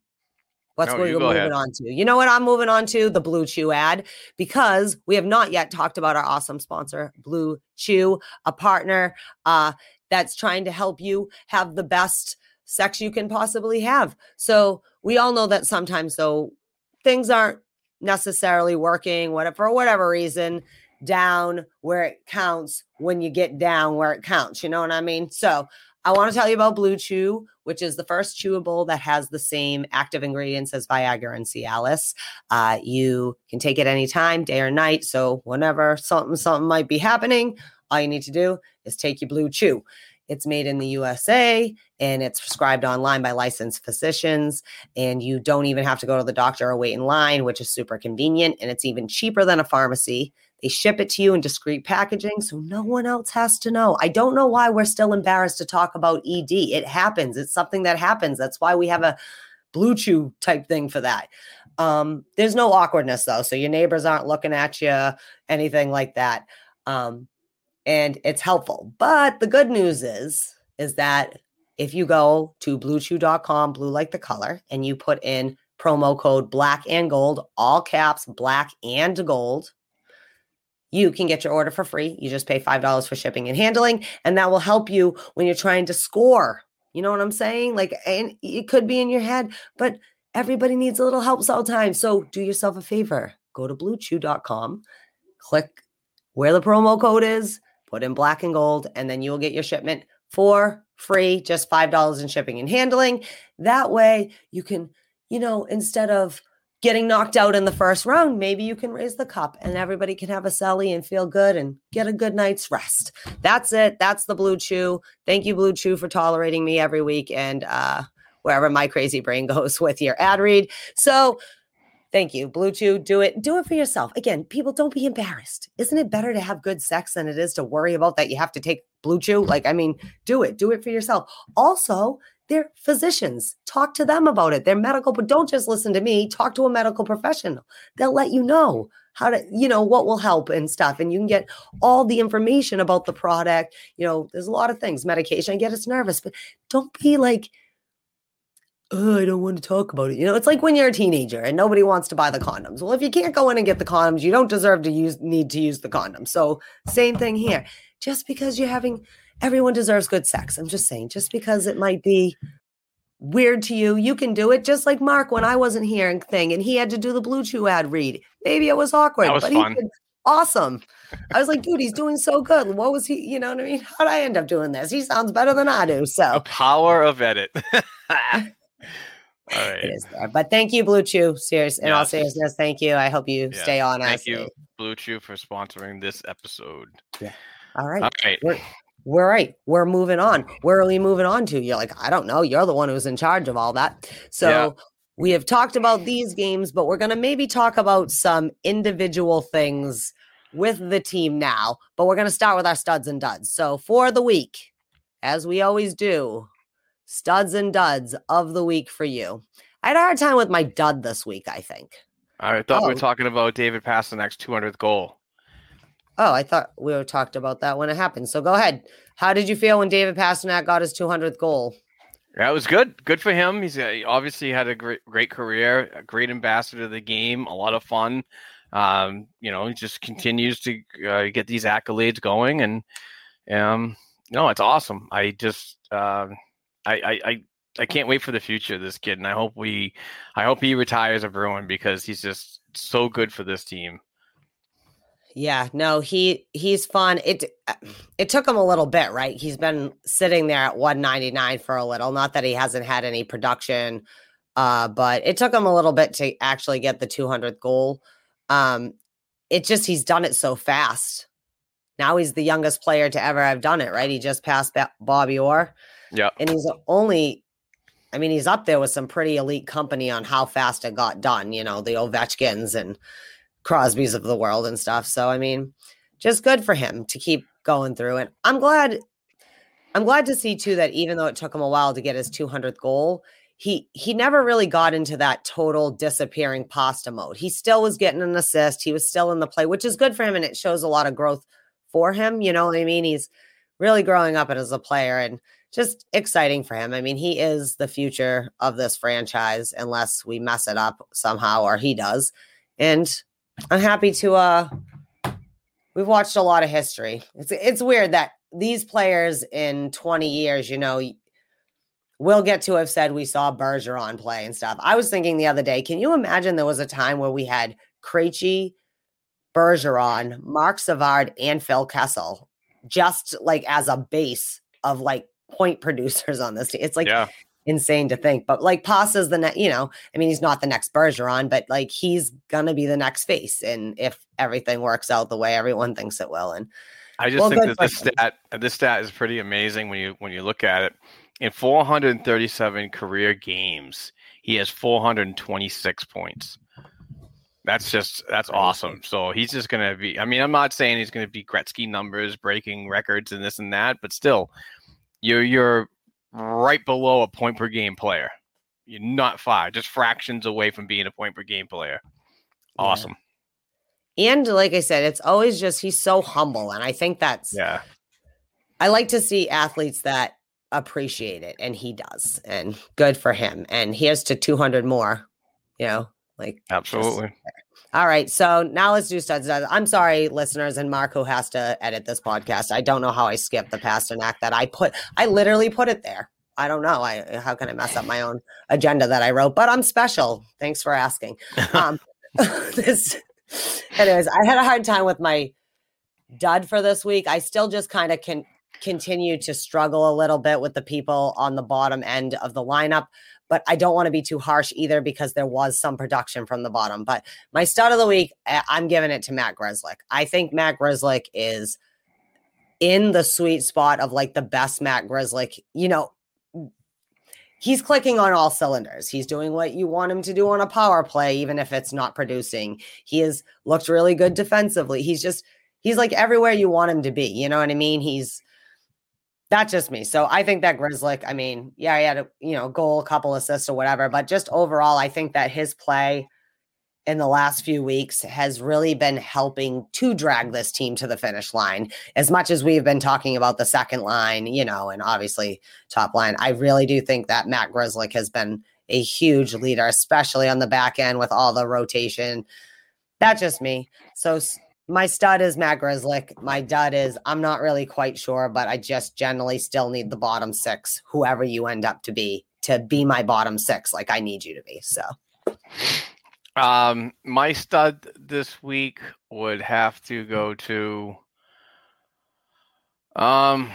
What's No, what we're moving ahead. on to? You know what I'm moving on to? The Blue Chew ad, because we have not yet talked about our awesome sponsor, Blue Chew, a partner uh, that's trying to help you have the best sex you can possibly have. So we all know that sometimes though things aren't necessarily working, whatever for whatever reason, down where it counts when you get down where it counts. You know what I mean? So I want to tell you about Blue Chew, which is the first chewable that has the same active ingredients as Viagra and Cialis. Uh, you can take it anytime, day or night. So whenever something something might be happening, all you need to do is take your Blue Chew. It's made in the USA and it's prescribed online by licensed physicians. And you don't even have to go to the doctor or wait in line, which is super convenient. And it's even cheaper than a pharmacy. They ship it to you in discreet packaging so no one else has to know. I don't know why we're still embarrassed to talk about ED. It happens. It's something that happens. That's why we have a blue chew type thing for that. Um, there's no awkwardness though. So your neighbors aren't looking at you, anything like that. Um, and it's helpful. But the good news is, is that if you go to bluechew.com, blue like the color, and you put in promo code black and gold, all caps, black and gold, you can get your order for free. You just pay $5 for shipping and handling, and that will help you when you're trying to score. You know what I'm saying? Like, and it could be in your head, but everybody needs a little help sometimes. So do yourself a favor go to bluechew.com, click where the promo code is, put in black and gold, and then you will get your shipment for free, just $5 in shipping and handling. That way you can, you know, instead of getting knocked out in the first round, maybe you can raise the cup and everybody can have a celly and feel good and get a good night's rest. That's it. That's the Blue Chew. Thank you, Blue Chew, for tolerating me every week and uh, wherever my crazy brain goes with your ad read. So thank you, Blue Chew. Do it. Do it for yourself. Again, people don't be embarrassed. Isn't it better to have good sex than it is to worry about that you have to take Blue Chew? Like, I mean, do it. Do it for yourself. Also, they're physicians. Talk to them about it. They're medical, but don't just listen to me. Talk to a medical professional. They'll let you know how to, you know, what will help and stuff. And you can get all the information about the product. You know, there's a lot of things. Medication, I get it's nervous, but don't be like, oh, I don't want to talk about it. You know, it's like when you're a teenager and nobody wants to buy the condoms. Well, if you can't go in and get the condoms, you don't deserve to use need to use the condom. So same thing here. Just because you're having everyone deserves good sex. I'm just saying, just because it might be weird to you, you can do it. Just like Mark when I wasn't here and thing, and he had to do the Blue Chew ad read. Maybe it was awkward, was but fun. he did awesome. I was like, dude, he's doing so good. What was he? You know what I mean? How'd I end up doing this? He sounds better than I do. The So power of edit. All it there. But thank you, Blue Chew. Serious in all Yes. seriousness, thank you. I hope you stay on Thank you, Blue Chew, for sponsoring this episode. All right. All right. We're, we're right. We're moving on. Where are we moving on to? You're like, I don't know. You're the one who's in charge of all that. So Yeah. we have talked about these games, but we're going to maybe talk about some individual things with the team now. But we're going to start with our studs and duds. So for the week, as we always do, studs and duds of the week for you. I had a hard time with my dud this week, I think. I thought we Oh. were talking about David Pastrnak's 200th goal. Oh, I thought we were talked about that when it happened. So go ahead. How did you feel when David Pasternak got his 200th goal? Yeah, it was good. Good for him. He's uh, he obviously had a great, great career, a great ambassador to the game, a lot of fun. Um, you know, he just continues to uh, get these accolades going, and um, no, it's awesome. I just, uh, I, I, I, can't wait for the future of this kid, and I hope we, I hope he retires a Bruin because he's just so good for this team. Yeah, no, he he's fun. It uh, it took him a little bit, right? He's been sitting there at 199 for a little. Not that he hasn't had any production, uh, but it took him a little bit to actually get the 200th goal. Um, it just he's done it so fast. Now he's the youngest player to ever have done it, right? He just passed Bobby Orr, Yeah, and he's only. I mean, he's up there with some pretty elite company on how fast it got done. You know, the Ovechkins and Crosby's of the world and stuff. So I mean, just good for him to keep going through it. I'm glad I'm glad to see too that even though it took him a while to get his 200th goal, he he never really got into that total disappearing pasta mode. He still was getting an assist. He was still in the play, which is good for him and it shows a lot of growth for him, you know what I mean? He's really growing up as a player and just exciting for him. I mean, he is the future of this franchise unless we mess it up somehow or he does. And I'm happy to uh we've watched a lot of history. It's it's weird that these players in 20 years, you know, we'll get to have said we saw Bergeron play and stuff. I was thinking the other day, can you imagine there was a time where we had Krejci, Bergeron, Marc Savard, and Phil Kessel just like as a base of like point producers on this team. It's like yeah, insane to think. But like Pasta's the next, you know, I mean, he's not the next Bergeron, but like he's gonna be the next face. And if everything works out the way everyone thinks it will, and I just Well, think that this stat, this stat is pretty amazing when you when you look at it. In 437 career games, he has 426 points. That's just that's awesome. So he's just gonna be. I mean, I'm not saying he's gonna be Gretzky numbers, breaking records, and this and that, but still, you're you're right below a point per game player. You're not far, just fractions away from being a point per game player. Awesome. Yeah. And like I said, it's always just he's so humble, and I think that's yeah. I like to see athletes that appreciate it, and he does, and good for him. And here's to 200 more. You know, like absolutely. Just, all right, so now let's do studs. I'm sorry, listeners, and Mark, who has to edit this podcast. I don't know how I skipped the Pastrnak that I put. I literally put it there. I don't know. I how can I mess up my own agenda that I wrote? But I'm special. Thanks for asking. Um, this, anyways, I had a hard time with my dud for this week. I still just kind of can continue to struggle a little bit with the people on the bottom end of the lineup but I don't want to be too harsh either because there was some production from the bottom. But my stud of the week, I'm giving it to Matt Grzelcyk. I think Matt Grzelcyk is in the sweet spot of like the best Matt Grzelcyk. You know, he's clicking on all cylinders. He's doing what you want him to do on a power play, even if it's not producing. He has looked really good defensively. He's just he's like everywhere you want him to be. You know what I mean? He's that's just me. So I think that mm-hmm. Grzelcyk, I mean, yeah, he had a you know goal, a couple assists or whatever, but just overall, I think that his play in the last few weeks has really been helping to drag this team to the finish line. As much as we've been talking about the second line, you know, and obviously top line, I really do think that Matt Grzelcyk has been a huge leader, especially on the back end with all the rotation. That's just me. So my stud is Matt Grzelcyk. My dud is I'm not really quite sure, but I just generally still need the bottom six, whoever you end up to be, to be my bottom six, like I need you to be. So, um, my stud this week would have to go to, um,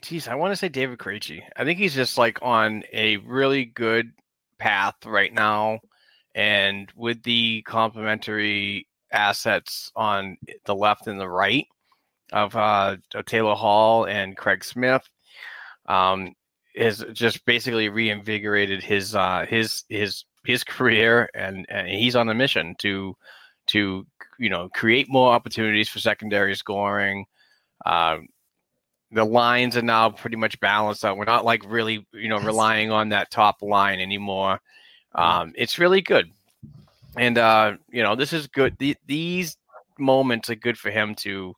geez, I want to say David Krejci. I think he's just like on a really good path right now, and with the complementary assets on the left and the right of uh, Taylor Hall and Craig Smith. Um, has just basically reinvigorated his uh, his his his career, and, and he's on a mission to to you know create more opportunities for secondary scoring. Uh, the lines are now pretty much balanced out. We're not like really you know relying on that top line anymore. Mm-hmm. Um, it's really good and uh, you know this is good. The, these moments are good for him to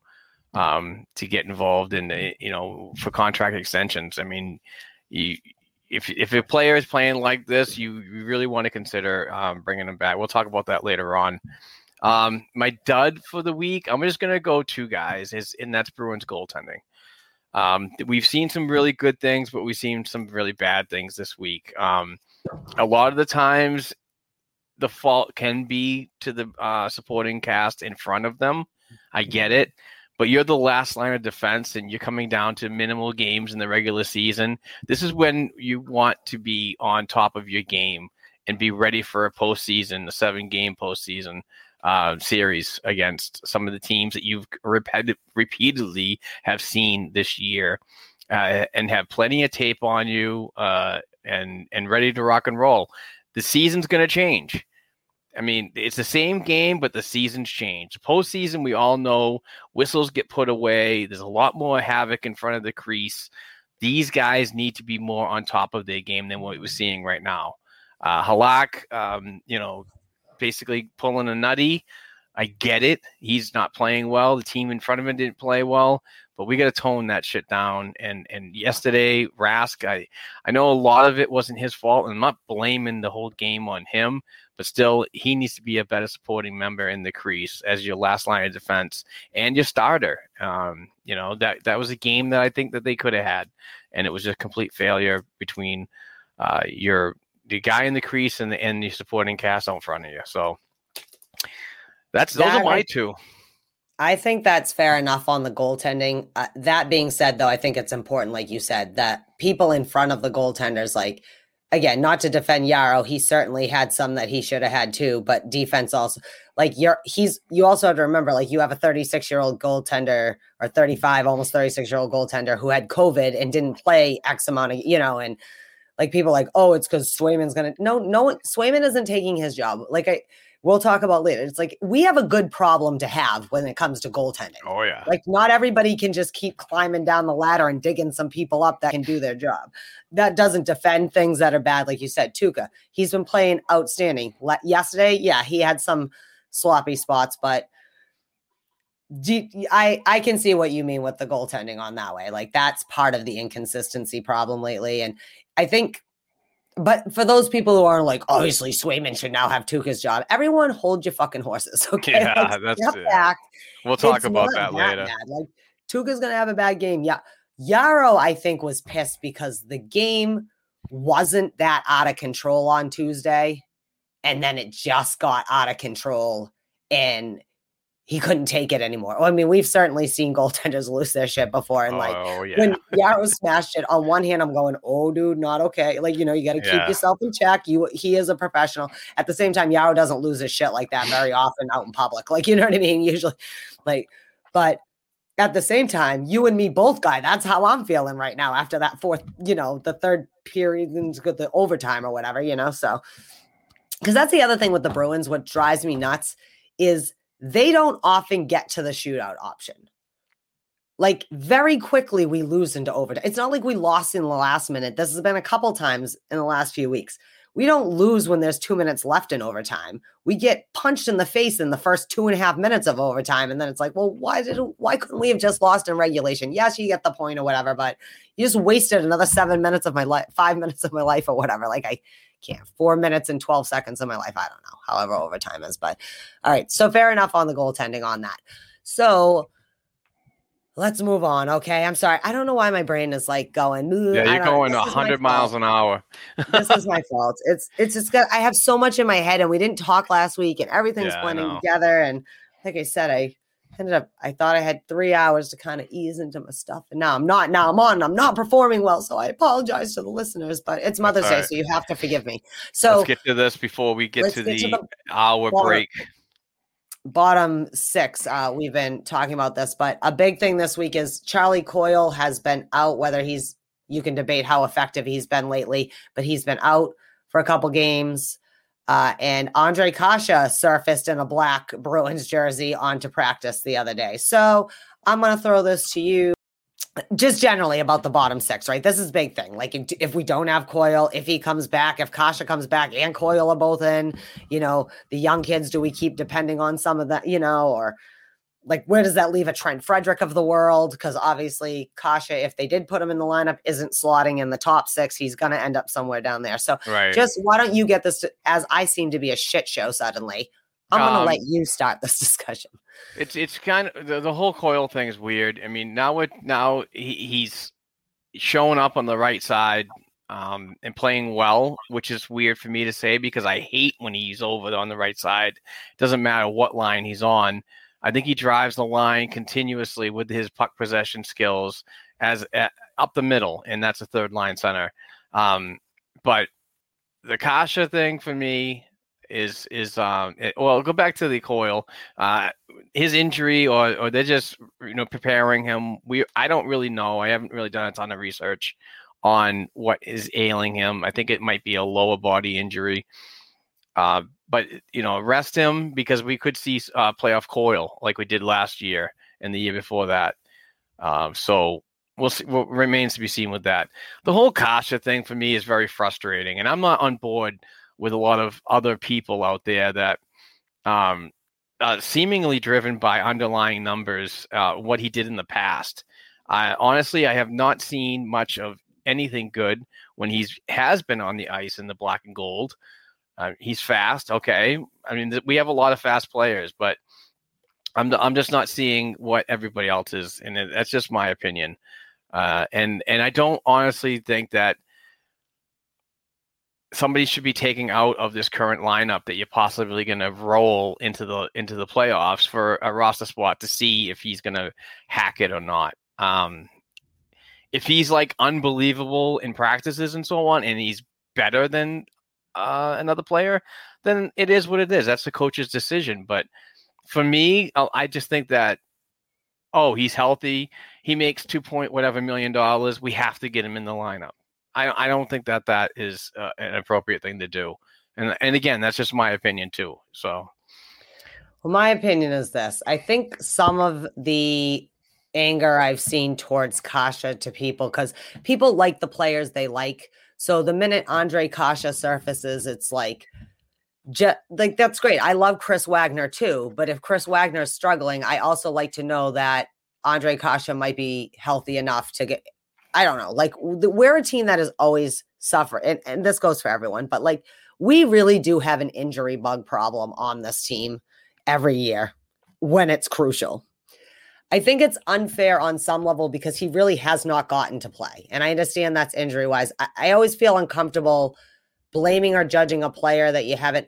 um, to get involved in. You know, for contract extensions. I mean, you, if if a player is playing like this, you, you really want to consider um, bringing him back. We'll talk about that later on. Um, my dud for the week, I'm just gonna go two guys, is and that's Bruins goaltending. Um, we've seen some really good things, but we've seen some really bad things this week. Um, a lot of the times the fault can be to the uh, supporting cast in front of them. I get it. But you're the last line of defense and you're coming down to minimal games in the regular season. This is when you want to be on top of your game and be ready for a postseason, a seven game postseason uh, series against some of the teams that you've repeat- repeatedly have seen this year uh, and have plenty of tape on you uh, and, and ready to rock and roll. The season's going to change I mean, it's the same game, but the seasons change. Postseason, we all know whistles get put away. There's a lot more havoc in front of the crease. These guys need to be more on top of their game than what we're seeing right now. Uh, Halak, um, you know, basically pulling a nutty. I get it. He's not playing well. The team in front of him didn't play well, but we got to tone that shit down. And and yesterday, Rask, I I know a lot of it wasn't his fault, and I'm not blaming the whole game on him, but still, he needs to be a better supporting member in the crease as your last line of defense and your starter. Um, you know that that was a game that I think that they could have had, and it was a complete failure between uh, your the guy in the crease and the and the supporting cast out in front of you. So that's those that, are my two. I think that's fair enough on the goaltending. Uh, that being said, though, I think it's important, like you said, that people in front of the goaltenders, like again, not to defend Jaro, he certainly had some that he should have had too, but defense also like you're he's you also have to remember like you have a 36 year old goaltender or 35 almost 36 year old goaltender who had covid and didn't play x amount of you know and like people like oh it's because swayman's gonna no no swayman isn't taking his job. Like i we'll talk about later. It's like we have a good problem to have when it comes to goaltending. Oh yeah. Like not everybody can just keep climbing down the ladder and digging some people up that can do their job. That doesn't defend things that are bad, like you said. Tuukka, he's been playing outstanding. Le- yesterday, yeah, he had some sloppy spots, but do, I I can see what you mean with the goaltending on that way. Like that's part of the inconsistency problem lately, and I think. But for those people who are like, obviously Swayman should now have Tuukka's job. Everyone hold your fucking horses, okay? Yeah, Like, that's it. back. We'll talk It's about that later. bad. Like Tuukka's gonna have a bad game. Yeah. Jaro, I think, was pissed because the game wasn't that out of control on Tuesday. And then it just got out of control and he couldn't take it anymore. Well, I mean, we've certainly seen goaltenders lose their shit before. And like oh yeah. when Jaro smashed it, on one hand, I'm going, oh, dude, not okay. Like, you know, you got to keep Yeah. yourself in check. You, he is a professional. At the same time, Jaro doesn't lose his shit like that very often out in public. Like, you know what I mean? Usually, like, but at the same time, you and me both, guy. That's how I'm feeling right now after that fourth, you know, the third period and the overtime or whatever, you know. So, because that's the other thing with the Bruins. What drives me nuts is they don't often get to the shootout option. Like very quickly, we lose into overtime. It's not like we lost in the last minute. This has been a couple times in the last few weeks. We don't lose when there's two minutes left in overtime. We get punched in the face in the first two and a half minutes of overtime, and then it's like, well, why did why couldn't we have just lost in regulation? Yes, you get the point or whatever, but you just wasted another seven minutes of my life, five minutes of my life or whatever. Like I can't four minutes and 12 seconds of my life. I don't know, however overtime is, but all right. So fair enough on the goaltending on that. So let's move on. Okay. I'm sorry. I don't know why my brain is like going. Yeah, you're going this is my 100 miles an hour. this is my fault. It's it's just got I have so much in my head and we didn't talk last week and everything's Yeah, blending together. And like I said, I ended up I thought I had three hours to kind of ease into my stuff. And now I'm not. Now I'm on. I'm not performing well. So I apologize to the listeners, but it's Mother's Day, so you have to forgive me. So let's get to this before we get to get the, to the hour break. Bottom six. Uh, we've been talking about this, but a big thing this week is Charlie Coyle has been out. Whether he's you can debate how effective he's been lately, but he's been out for a couple games. Uh, and Ondrej Kase surfaced in a black Bruins jersey onto practice the other day. So I'm going to throw this to you just generally about the bottom six, right? This is a big thing. Like if, if we don't have Coyle, if he comes back, if Kase comes back and Coyle are both in, you know, the young kids, do we keep depending on some of that, you know, or like where does that leave a Trent Frederic of the world? Because obviously Kase, if they did put him in the lineup, isn't slotting in the top six. He's going to end up somewhere down there. So Right. just why don't you get this to, as I seem to be a shit show suddenly? I'm going to Um, let you start this discussion. It's it's kind of the, the whole Coyle thing is weird. I mean, now it now he, he's showing up on the right side um, and playing well, which is weird for me to say because I hate when he's over on the right side. Doesn't matter what line he's on. I think he drives the line continuously with his puck possession skills as uh, up the middle, and that's a third line center. Um, but the Kase thing for me is is um it, well go back to the Coyle uh his injury or or they're just you know preparing him. We i don't really know. I haven't really done a ton of research on what is ailing him. I think it might be a lower body injury uh but you know rest him because we could see uh playoff Coyle like we did last year and the year before that. Um so we'll see what remains to be seen with that. The whole Kase thing for me is very frustrating and i'm not on board with a lot of other people out there that um uh, seemingly driven by underlying numbers, uh, what he did in the past. I honestly, I have not seen much of anything good when he's has been on the ice in the black and gold. Uh, he's fast, okay. I mean, th- we have a lot of fast players, but I'm I'm just not seeing what everybody else is, and that's just my opinion. Uh, and and I don't honestly think that somebody should be taking out of this current lineup that you're possibly going to roll into the into the playoffs for a roster spot to see if he's going to hack it or not. Um, if he's like unbelievable in practices and so on, and he's better than uh, another player, then it is what it is. That's the coach's decision. But for me, I I just think that oh, he's healthy. He makes two point whatever million dollars. We have to get him in the lineup. I I don't think that that is uh, an appropriate thing to do. And and again, that's just my opinion too. So Well, my opinion is this. I think some of the anger I've seen towards Kase to people because people like the players they like. So the minute Ondrej Kase surfaces, it's like, just like that's great. I love Chris Wagner too, but if Chris Wagner is struggling, I also like to know that Ondrej Kase might be healthy enough to get. I don't know. Like we're a team that is always suffer, and, and this goes for everyone, but like we really do have an injury bug problem on this team every year when it's crucial. I think it's unfair on some level because he really has not gotten to play. And I understand that's injury wise. I, I, always feel uncomfortable blaming or judging a player that you haven't.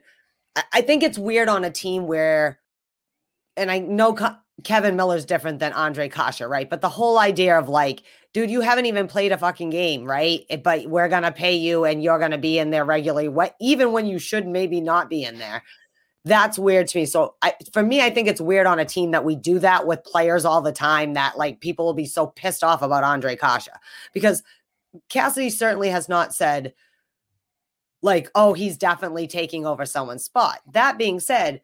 I, I think it's weird on a team where, and I know Kevan Miller's different than Ondrej Kase, right? But the whole idea of like, dude, you haven't even played a fucking game, right? But we're to pay you and you're to be in there regularly, what, even when you should maybe not be in there that's weird to me. So I, for me, I think it's weird on a team that we do that with players all the time that like people will be so pissed off about Ondrej Kase because Cassidy certainly has not said like, oh, he's definitely taking over someone's spot. That being said,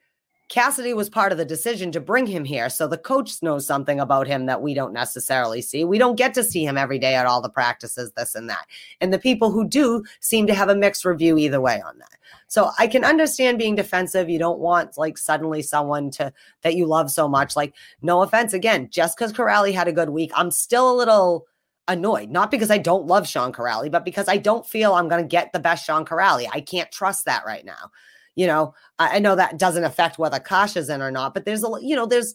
Cassidy was part of the decision to bring him here. So the coach knows something about him that we don't necessarily see. We don't get to see him every day at all the practices, this and that. And the people who do seem to have a mixed review either way on that. So I can understand being defensive. You don't want like suddenly someone to that you love so much. Like, no offense again, just because Kuraly had a good week, I'm still a little annoyed. Not because I don't love Sean Kuraly, but because I don't feel I'm going to get the best Sean Kuraly. I can't trust that right now. You know, I, I know that doesn't affect whether Kase's in or not, but there's a you know, there's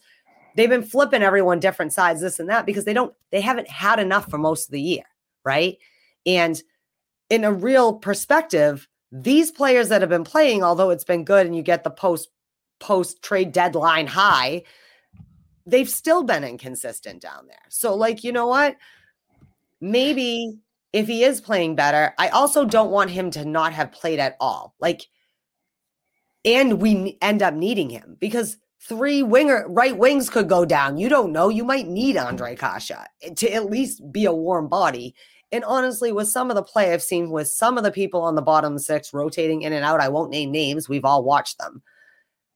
they've been flipping everyone different sides, this and that, because they don't they haven't had enough for most of the year, right? And in a real perspective, these players that have been playing, although it's been good and you get the post post trade deadline high, they've still been inconsistent down there. So, like, you know what? Maybe if he is playing better, I also don't want him to not have played at all. Like, and we end up needing him because three winger right wings could go down. You don't know. You might need Ondrej Kase eh, to at least be a warm body. And honestly, with some of the play I've seen with some of the people on the bottom six rotating in and out, I won't name names. We've all watched them.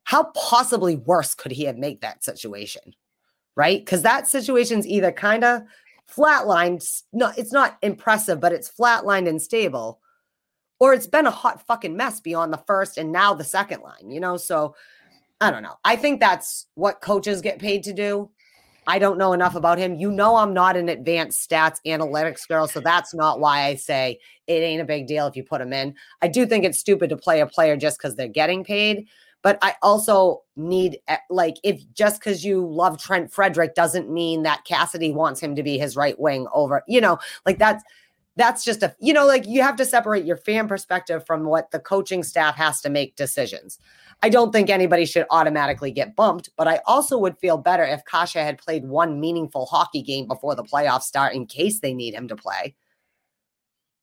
How possibly worse could he have made that situation? Right? Because that situation's either kind of flatlined. No, it's not impressive, but it's flatlined and stable. Or it's been a hot fucking mess beyond the first and now the second line, you know? So I don't know. I think that's what coaches get paid to do. I don't know enough about him. You know, I'm not an advanced stats analytics girl, so that's not why I say it ain't a big deal if you put him in. I do think it's stupid to play a player just because they're getting paid, but I also need eh, like if just because you love Trent Frederic doesn't mean that Cassidy wants him to be his right wing over, you know, like that's that's just a you know like you have to separate your fan perspective from what the coaching staff has to make decisions I don't think anybody should automatically get bumped, but I also would feel better if Kase had played one meaningful hockey game before the playoffs start in case they need him to play.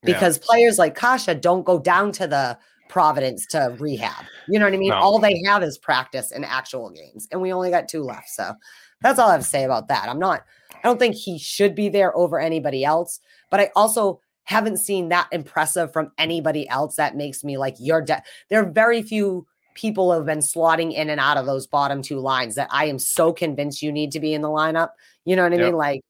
Because yeah. players like Kase don't go down to the Providence to rehab. You know what I mean? No. All they have is practice and actual games, and we only got two left. So that's all I have to say about that. I'm not, I don't think he should be there over anybody else, but I also haven't seen that impressive from anybody else that makes me like, you're dead. There are very few people have been slotting in and out of those bottom two lines that I am so convinced you need to be in the lineup. You know what I yep. mean? Like,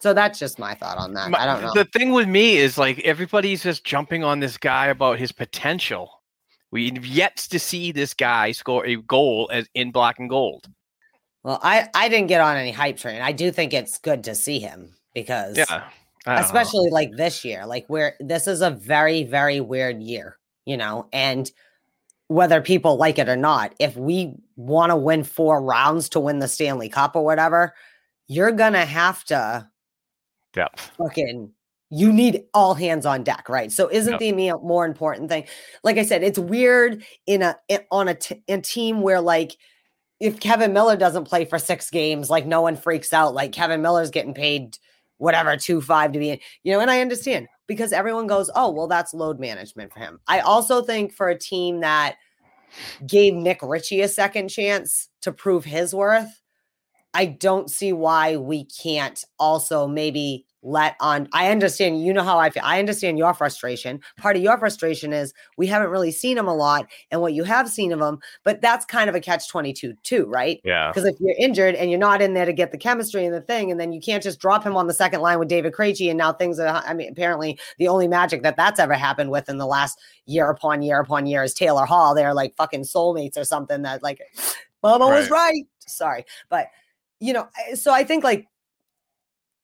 so that's just my thought on that. My, I don't know. The thing with me is like everybody's just jumping on this guy about his potential. We've yet to see this guy score a goal as in black and gold. Well, I I didn't get on any hype train. I do think it's good to see him because yeah, especially know. like this year, like where this is a very very weird year, you know, and whether people like it or not, if we want to win four rounds to win the Stanley Cup or whatever, you're gonna have to yeah fucking you need all hands on deck, right? So isn't yep. the more important thing? Like I said, it's weird in a on a, t- a team where like if Kevan Miller doesn't play for six games, like no one freaks out. Like Kevan Miller's getting paid whatever two five to be in, you know. And I understand because everyone goes, oh, well, that's load management for him. I also think for a team that gave Nick Ritchie a second chance to prove his worth, I don't see why we can't also maybe let on I understand you know how I feel. I understand your frustration. Part of your frustration is we haven't really seen him a lot and what you have seen of him, but that's kind of a catch 22 too, right? Yeah. Because if you're injured and you're not in there to get the chemistry and the thing and then you can't just drop him on the second line with David Krejci and now things are I mean apparently the only magic that that's ever happened with in the last year upon year upon year is Taylor Hall. They're like fucking soulmates or something that like mama was right. Sorry. But you know, so I think like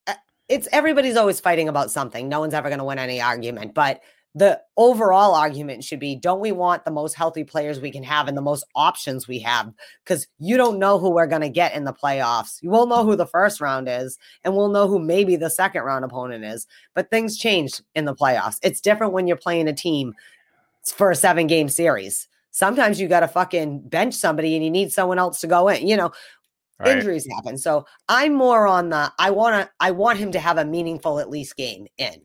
uh, it's everybody's always fighting about something. No one's ever going to win any argument, but the overall argument should be don't we want the most healthy players we can have and the most options we have? Because you don't know who we're going to get in the playoffs. You will know who the first round is and we'll know who maybe the second round opponent is but things change in the playoffs. It's different when you're playing a team for a seven game series. Sometimes you got to fucking bench somebody and you need someone else to go in you know Right. injuries happen. So I'm more on the I want to I want him to have a meaningful at least game in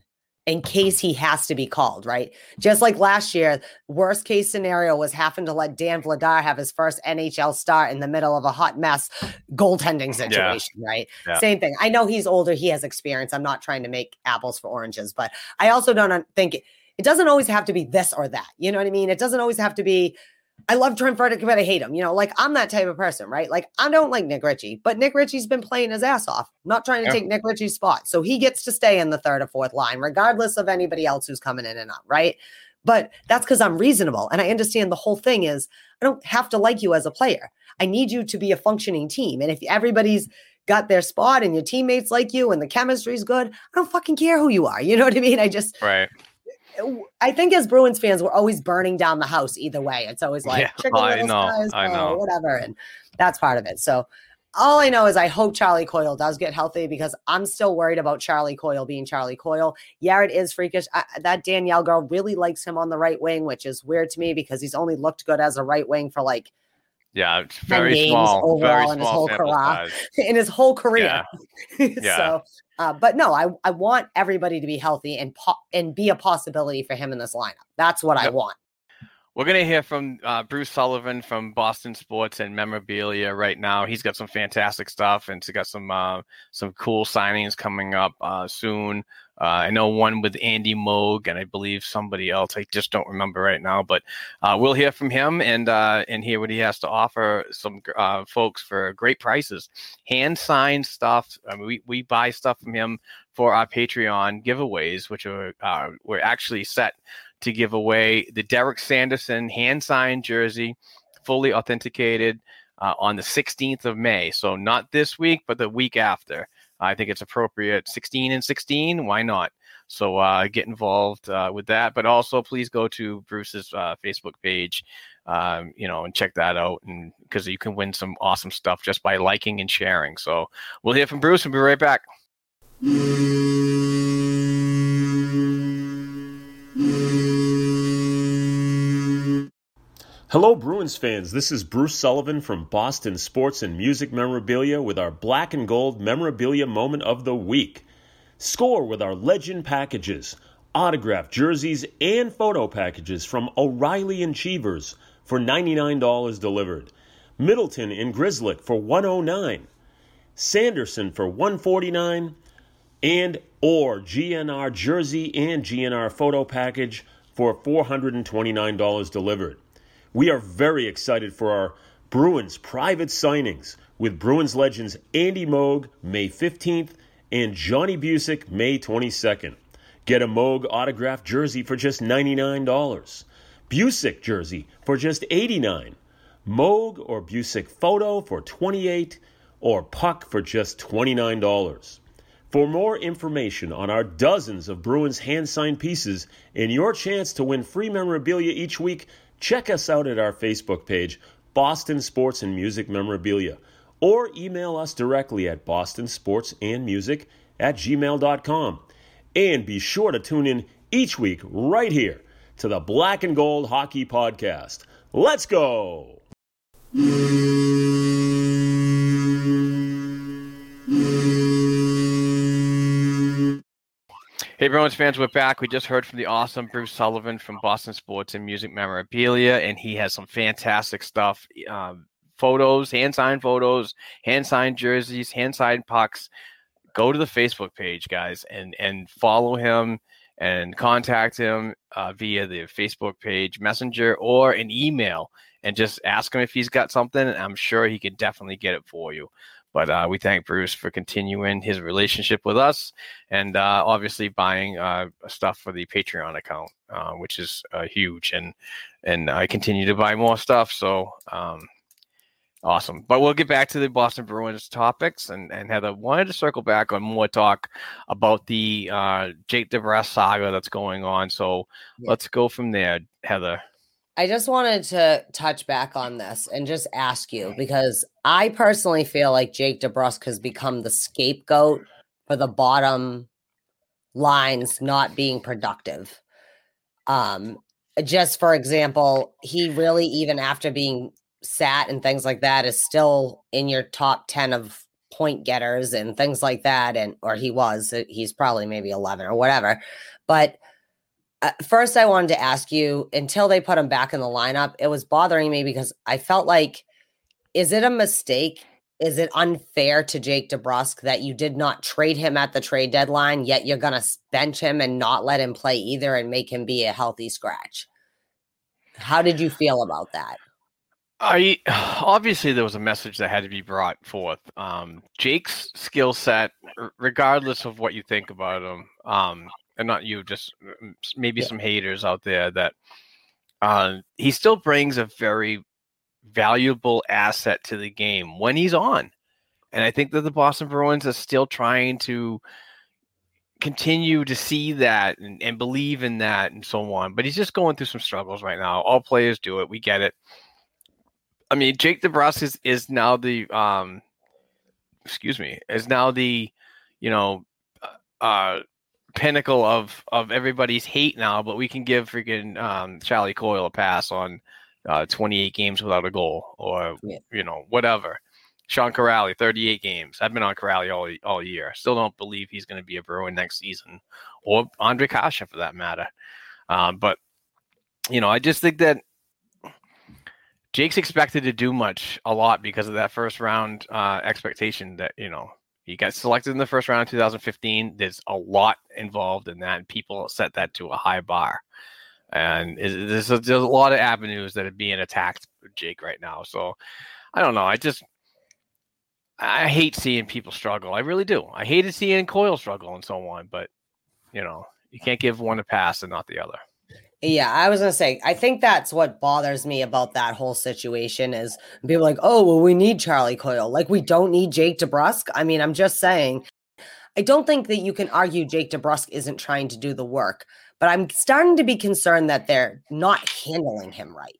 in case he has to be called, right? Just like last year, worst case scenario was having to let Dan Vladar have his first NHL start in the middle of a hot mess goaltending situation, right? Yeah. Same thing. I know he's older, he has experience. I'm not trying to make apples for oranges, but I also don't think it, it doesn't always have to be this or that. You know what I mean? It doesn't always have to be I love Trent Frederic, but I hate him. You know, like I'm that type of person, right? Like I don't like Nick Ritchie, but Nick Ritchie's been playing his ass off. I'm not trying to Yeah. take Nick Ritchie's spot. So he gets to stay in the third or fourth line, regardless of anybody else who's coming in and out, right? But that's because I'm reasonable. And I understand the whole thing is I don't have to like you as a player. I need you to be a functioning team. And if everybody's got their spot and your teammates like you and the chemistry's good, I don't fucking care who you are. You know what I mean? I just Right. I think as Bruins fans, we're always burning down the house either way. It's always like Yeah, chicken I know, skies, I know. whatever, and that's part of it. So all I know is I hope Charlie Coyle does get healthy because I'm still worried about Charlie Coyle being Charlie Coyle. Yared is freakish. I, that Danielle girl really likes him on the right wing, which is weird to me because he's only looked good as a right wing for like Yeah. Very games small. Very overall in his whole career. in his whole career. Yeah. so, uh, but no, I, I want everybody to be healthy and po- and be a possibility for him in this lineup. That's what I want. We're going to hear from uh, Bruce Sullivan from Boston Sports and Memorabilia right now. He's got some fantastic stuff and he's got some uh, some cool signings coming up uh, soon. Uh, I know one with Andy Moog and I believe somebody else. I just don't remember right now, but uh, we'll hear from him and uh, and hear what he has to offer some uh, folks for great prices. Hand signed stuff. I mean, we we buy stuff from him for our Patreon giveaways, which are uh, we're actually set to give away the Derek Sanderson hand signed jersey, fully authenticated uh, on the 16th of May. So not this week, but the week after. I think it's appropriate. 16 and 16. Why not? So uh, get involved uh, with that. But also, please go to Bruce's uh, Facebook page, um, you know, and check that out. And because you can win some awesome stuff just by liking and sharing. So we'll hear from Bruce and be right back. Hello, Bruins fans. This is Bruce Sullivan from Boston Sports and Music Memorabilia with our black and gold memorabilia moment of the week. Score with our legend packages, autographed jerseys, and photo packages from O'Reilly and Cheevers for $99 delivered. Middleton and Grzelcyk for 109 Sanderson for 149 and or GNR jersey and GNR photo package for $429 delivered. We are very excited for our Bruins private signings with Bruins legends Andy Moog May 15th and Johnny Bucyk May 22nd. Get a Moog autographed jersey for just $99. Bucyk jersey for just $89. Moog or Bucyk photo for $28 or puck for just $29. For more information on our dozens of Bruins hand signed pieces and your chance to win free memorabilia each week, check us out at our Facebook page, Boston Sports and Music Memorabilia, or email us directly at bostonsportsandmusic at gmail.com. And be sure to tune in each week right here to the Black and Gold Hockey Podcast. Let's go! Hey, Bruins fans, we're back. We just heard from the awesome Bruce Sullivan from Boston Sports and Music Memorabilia, and he has some fantastic stuff um, photos, hand signed photos, hand signed jerseys, hand signed pucks, go to the Facebook page, guys, and and follow him and contact him uh, via the Facebook page, Messenger, or an email, and just ask him if he's got something. I'm sure he can definitely get it for you. But uh, we thank Bruce for continuing his relationship with us and uh, obviously buying uh, stuff for the Patreon account, uh, which is uh, huge. And and I continue to buy more stuff. So um, awesome. But we'll get back to the Boston Bruins topics. And, and Heather wanted to circle back on more talk about the uh, Jake DeBrusk saga that's going on. So yeah. let's go from there, Heather. I just wanted to touch back on this and just ask you because I personally feel like Jake DeBrusk has become the scapegoat for the bottom lines not being productive. Um, just for example, he really, even after being sat and things like that, is still in your top 10 of point getters and things like that. And, or he was, he's probably maybe 11 or whatever. But uh, first I wanted to ask you until they put him back in the lineup, it was bothering me because I felt like, is it a mistake? Is it unfair to Jake DeBrusk that you did not trade him at the trade deadline, yet you're going to bench him and not let him play either and make him be a healthy scratch? How did you feel about that? I obviously there was a message that had to be brought forth. Um, Jake's skill set, regardless of what you think about him, um, and not you, just maybe yeah. some haters out there that uh, he still brings a very valuable asset to the game when he's on. And I think that the Boston Bruins are still trying to continue to see that and, and believe in that and so on. But he's just going through some struggles right now. All players do it. We get it. I mean, Jake DeBrusk is, is now the um excuse me, is now the, you know, uh pinnacle of of everybody's hate now, but we can give freaking um, Charlie Coyle a pass on uh, 28 games without a goal, or yeah. you know whatever. Sean Kuraly, 38 games. I've been on Kuraly all all year. Still don't believe he's going to be a Bruin next season, or Ondrej Kase for that matter. Um, but you know, I just think that Jake's expected to do much, a lot because of that first round uh, expectation that you know he got selected in the first round of 2015. There's a lot involved in that, and people set that to a high bar. And there's a, there's a lot of avenues that are being attacked Jake right now. So I don't know. I just I hate seeing people struggle. I really do. I hated seeing Coyle struggle and so on. But you know, you can't give one a pass and not the other. Yeah, I was gonna say, I think that's what bothers me about that whole situation is people like, oh, well, we need Charlie Coyle. Like, we don't need Jake DeBrusk. I mean, I'm just saying, I don't think that you can argue Jake DeBrusk isn't trying to do the work, but I'm starting to be concerned that they're not handling him right.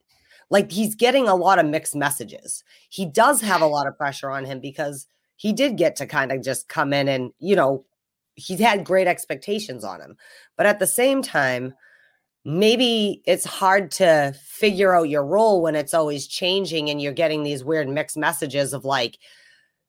Like, he's getting a lot of mixed messages. He does have a lot of pressure on him because he did get to kind of just come in and, you know, he's had great expectations on him. But at the same time, maybe it's hard to figure out your role when it's always changing and you're getting these weird mixed messages of like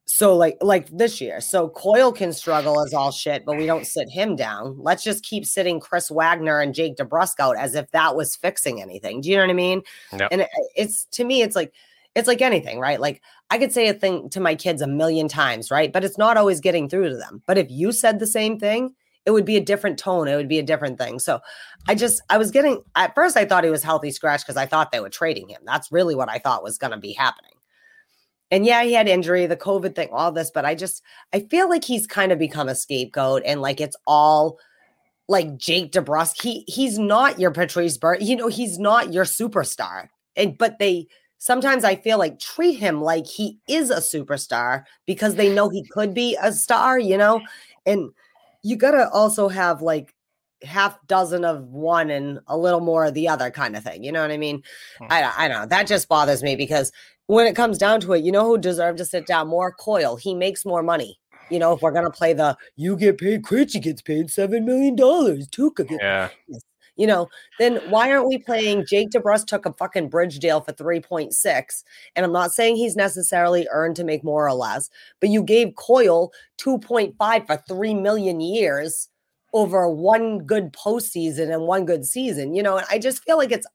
so like like this year so Coyle can struggle as all shit but we don't sit him down. Let's just keep sitting chris wagner and jake DeBrusk out as if that was fixing anything. Do you know what i mean? Yep. and it, it's to me it's like it's like anything right? Like i could say a thing to my kids a million times right? But it's not always getting through to them. But if you said the same thing it would be a different tone. It would be a different thing. So I just, I was getting, at first, I thought he was healthy scratch because I thought they were trading him. That's really what I thought was going to be happening. And yeah, he had injury, the COVID thing, all this, but I just, I feel like he's kind of become a scapegoat and like it's all like Jake DeBrusk. He, he's not your Patrice Bergeron. You know, he's not your superstar. And, but they, sometimes I feel like treat him like he is a superstar because they know he could be a star, you know? And, you gotta also have like half dozen of one and a little more of the other kind of thing. You know what I mean? Hmm. I I don't know. That just bothers me because when it comes down to it, you know who deserves to sit down more? Coyle. He makes more money. You know, if we're gonna play the you get paid, Krejci gets paid seven million dollars. Gets yeah you know, then why aren't we playing Jake DeBrusk took a fucking bridge deal for 3.6? And I'm not saying he's necessarily earned to make more or less, but you gave Coyle 2.5 for 3 million years over one good postseason and one good season, you know, and I just feel like it's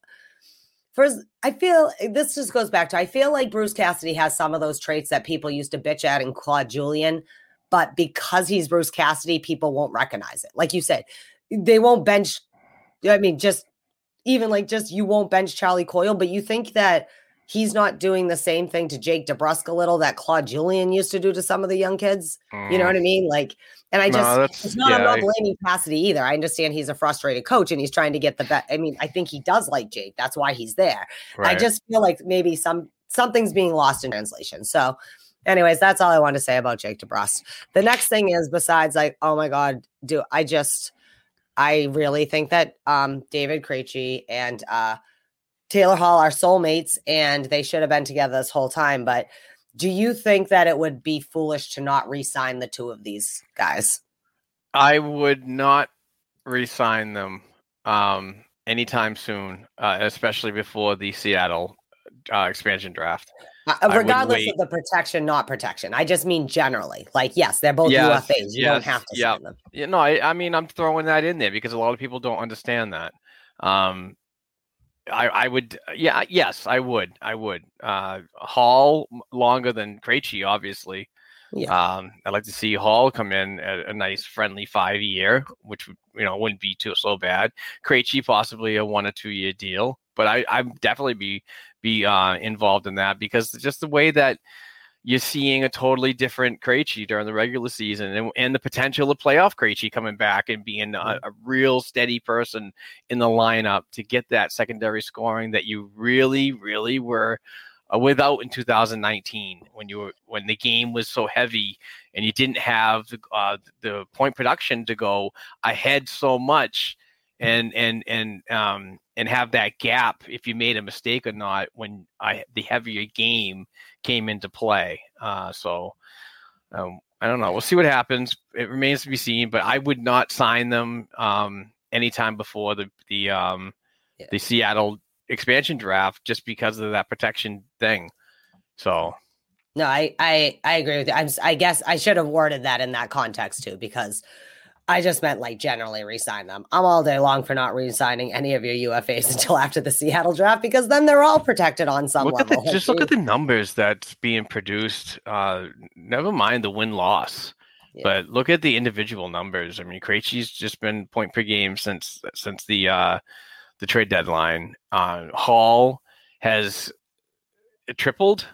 First, I feel this just goes back to I feel like Bruce Cassidy has some of those traits that people used to bitch at in Claude Julien, but because he's Bruce Cassidy, people won't recognize it. Like you said, they won't bench. I mean, just even like just you won't bench Charlie Coyle, but you think that he's not doing the same thing to Jake DeBrusk a little that Claude Julien used to do to some of the young kids. Mm. You know what I mean? Like, and I just, no, it's not, yeah, I'm not blaming Cassidy either. I understand he's a frustrated coach and he's trying to get the best. I mean, I think he does like Jake. That's why he's there. Right. I just feel like maybe some, something's being lost in translation. So, anyways, that's all I want to say about Jake DeBrusk. The next thing is besides like, oh my God, do I just, I really think that um, David Krejci and uh, Taylor Hall are soulmates and they should have been together this whole time. But do you think that it would be foolish to not re-sign the two of these guys? I would not re-sign them um, anytime soon, uh, especially before the Seattle uh, expansion draft. Uh, regardless of the protection, not protection. I just mean generally. Like, yes, they're both yes, UFAs. You yes, don't have to yeah. sign them. Yeah, no, I, I, mean, I'm throwing that in there because a lot of people don't understand that. Um, I, I would, yeah, yes, I would, I would. Uh, Hall longer than Krejci, obviously. Yeah. Um, I'd like to see Hall come in at a nice friendly five year, which you know wouldn't be too so bad. Krejci possibly a one or two year deal, but I I'd definitely be be uh, involved in that because just the way that you're seeing a totally different Krejci during the regular season and, and the potential of playoff Krejci coming back and being a, mm-hmm. a, real steady person in the lineup to get that secondary scoring that you really, really were uh, without in 2019 when you were when the game was so heavy and you didn't have the, uh, the point production to go ahead so much and and and um and have that gap if you made a mistake or not when I the heavier game came into play. Uh, so um, I don't know. We'll see what happens. It remains to be seen. But I would not sign them um, anytime before the the um, yeah. the Seattle expansion draft just because of that protection thing. So. No, I I I agree with you. I'm, I guess I should have worded that in that context too, because I just meant like generally resign them. I'm all day long for not re-signing any of your UFAs until after the Seattle draft because then they're all protected on some look level. The, just look at the numbers that's being produced. Uh, never mind the win loss, yeah. but look at the individual numbers. I mean, Krejci's just been point per game since since the uh, the trade deadline. Uh, Hall has tripled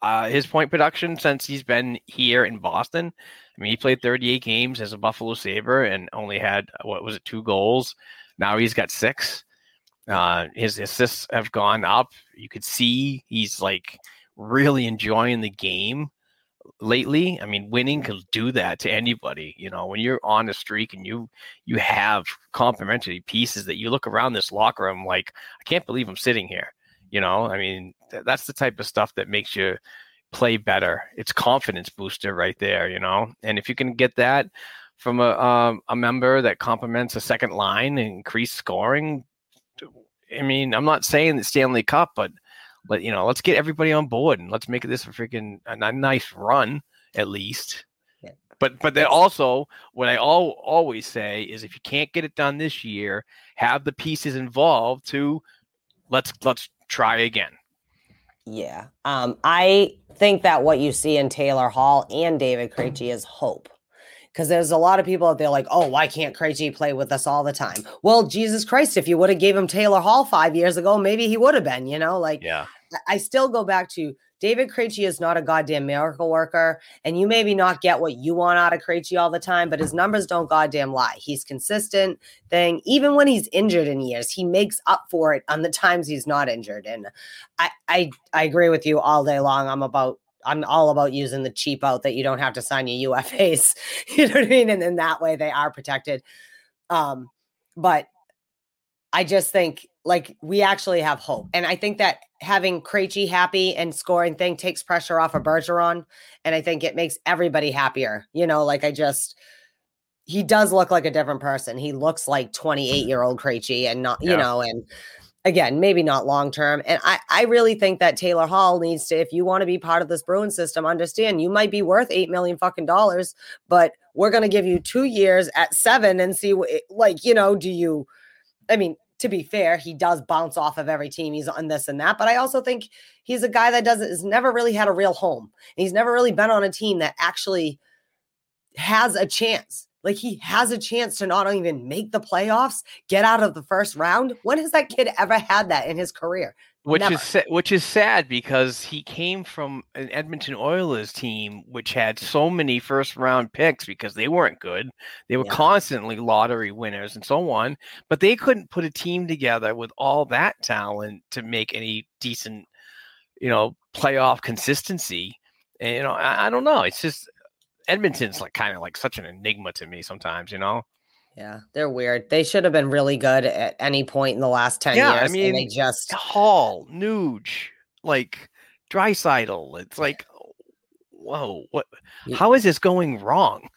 uh, his point production since he's been here in Boston. I mean, he played 38 games as a Buffalo Sabre and only had what was it, two goals. Now he's got six. Uh, his assists have gone up. You could see he's like really enjoying the game lately. I mean, winning can do that to anybody. You know, when you're on a streak and you you have complimentary pieces that you look around this locker room like, I can't believe I'm sitting here. You know, I mean, th- that's the type of stuff that makes you play better. It's confidence booster right there, you know. And if you can get that from a um, a member that complements a second line and increase scoring, I mean, I'm not saying that Stanley Cup, but but you know, let's get everybody on board and let's make this a freaking a, a nice run at least. Yeah. But but then also what I all always say is if you can't get it done this year, have the pieces involved to let's let's try again. Yeah. Um, I think that what you see in Taylor Hall and David Krejci is hope. Because there's a lot of people out there like, oh, why can't Krejci play with us all the time? Well, Jesus Christ, if you would have gave him Taylor Hall five years ago, maybe he would have been, you know, like yeah. I still go back to David Krejci is not a goddamn miracle worker, and you maybe not get what you want out of Krejci all the time, but his numbers don't goddamn lie. He's consistent thing. Even when he's injured in years, he makes up for it on the times he's not injured. And I I, I agree with you all day long. I'm about I'm all about using the cheap out that you don't have to sign your UFAs. you know what I mean? And then that way they are protected. Um, but I just think like we actually have hope. And I think that having Krejci happy and scoring thing takes pressure off of Bergeron. And I think it makes everybody happier. You know, like I just he does look like a different person. He looks like 28 year old Krejci and not, yeah. you know, and again, maybe not long term. And I, I really think that Taylor Hall needs to, if you want to be part of this Bruin system, understand you might be worth eight million fucking dollars, but we're going to give you two years at seven and see what, like, you know, do you, I mean, to be fair, he does bounce off of every team. He's on this and that, but I also think he's a guy that doesn't has never really had a real home. He's never really been on a team that actually has a chance. Like he has a chance to not even make the playoffs, get out of the first round. When has that kid ever had that in his career? Which Never. is which is sad because he came from an Edmonton Oilers team which had so many first round picks because they weren't good. They were Yeah. constantly lottery winners and so on, but they couldn't put a team together with all that talent to make any decent, you know, playoff consistency. And you know, I, I don't know. It's just Edmonton's like kind of like such an enigma to me sometimes. You know. Yeah, they're weird. They should have been really good at any point in the last 10 Yeah, I years. and they just Hall, Nuge, like Draisaitl. It's like, whoa, what? How is this going wrong?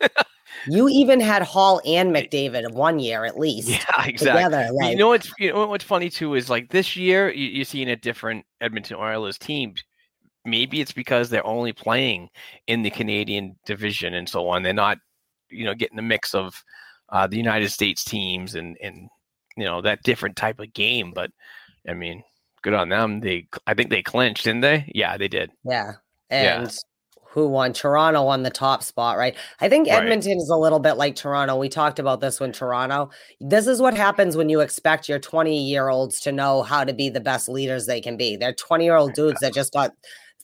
you even had Hall and McDavid one year at least. yeah, exactly. Together, like, you know what's you know what's funny too is like this year you, you're seeing a different Edmonton Oilers team. Maybe it's because they're only playing in the Canadian division and so on. They're not, you know, getting the mix of uh, the United States teams and and you know that different type of game. But I mean, good on them. They I think they clinched, didn't they? Yeah, they did. Yeah. Yeah. And who won? Toronto won the top spot, right? I think Right. Edmonton is a little bit like Toronto. We talked about this when Toronto. This is what happens when you expect your 20 year olds to know how to be the best leaders they can be. They're 20 year old dudes that just got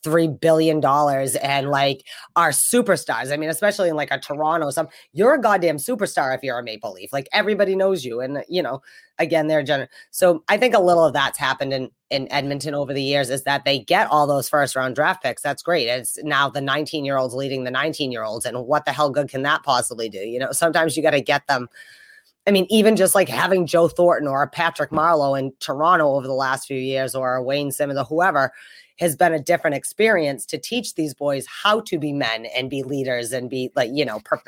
three billion dollars and like are superstars. I mean, especially in like a Toronto, some you're a goddamn superstar if you're a Maple Leaf. Like everybody knows you, and you know, again, they're gener- so I think a little of that's happened in in Edmonton over the years is that they get all those first round draft picks. That's great. It's now the 19 year olds leading the 19 year olds, and what the hell good can that possibly do? You know, sometimes you got to get them. I mean, even just like having Joe Thornton or Patrick Marleau in Toronto over the last few years, or Wayne Simmonds or whoever, has been a different experience to teach these boys how to be men and be leaders and be like you know prof-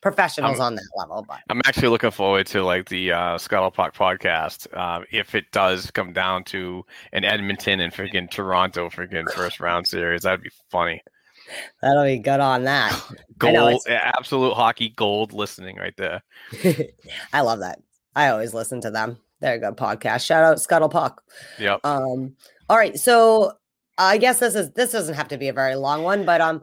professionals Um, on that level. But I'm actually looking forward to like the uh, Scuttlepuck podcast. Uh, if it does come down to an Edmonton and freaking Toronto freaking first round series, that'd be funny. that'll be good on that. Gold, absolute hockey gold listening right there. I love that. I always listen to them. They're a good podcast. Shout out Scuttle Puck. Yep. Um, all right, so I guess this is this doesn't have to be a very long one, but um,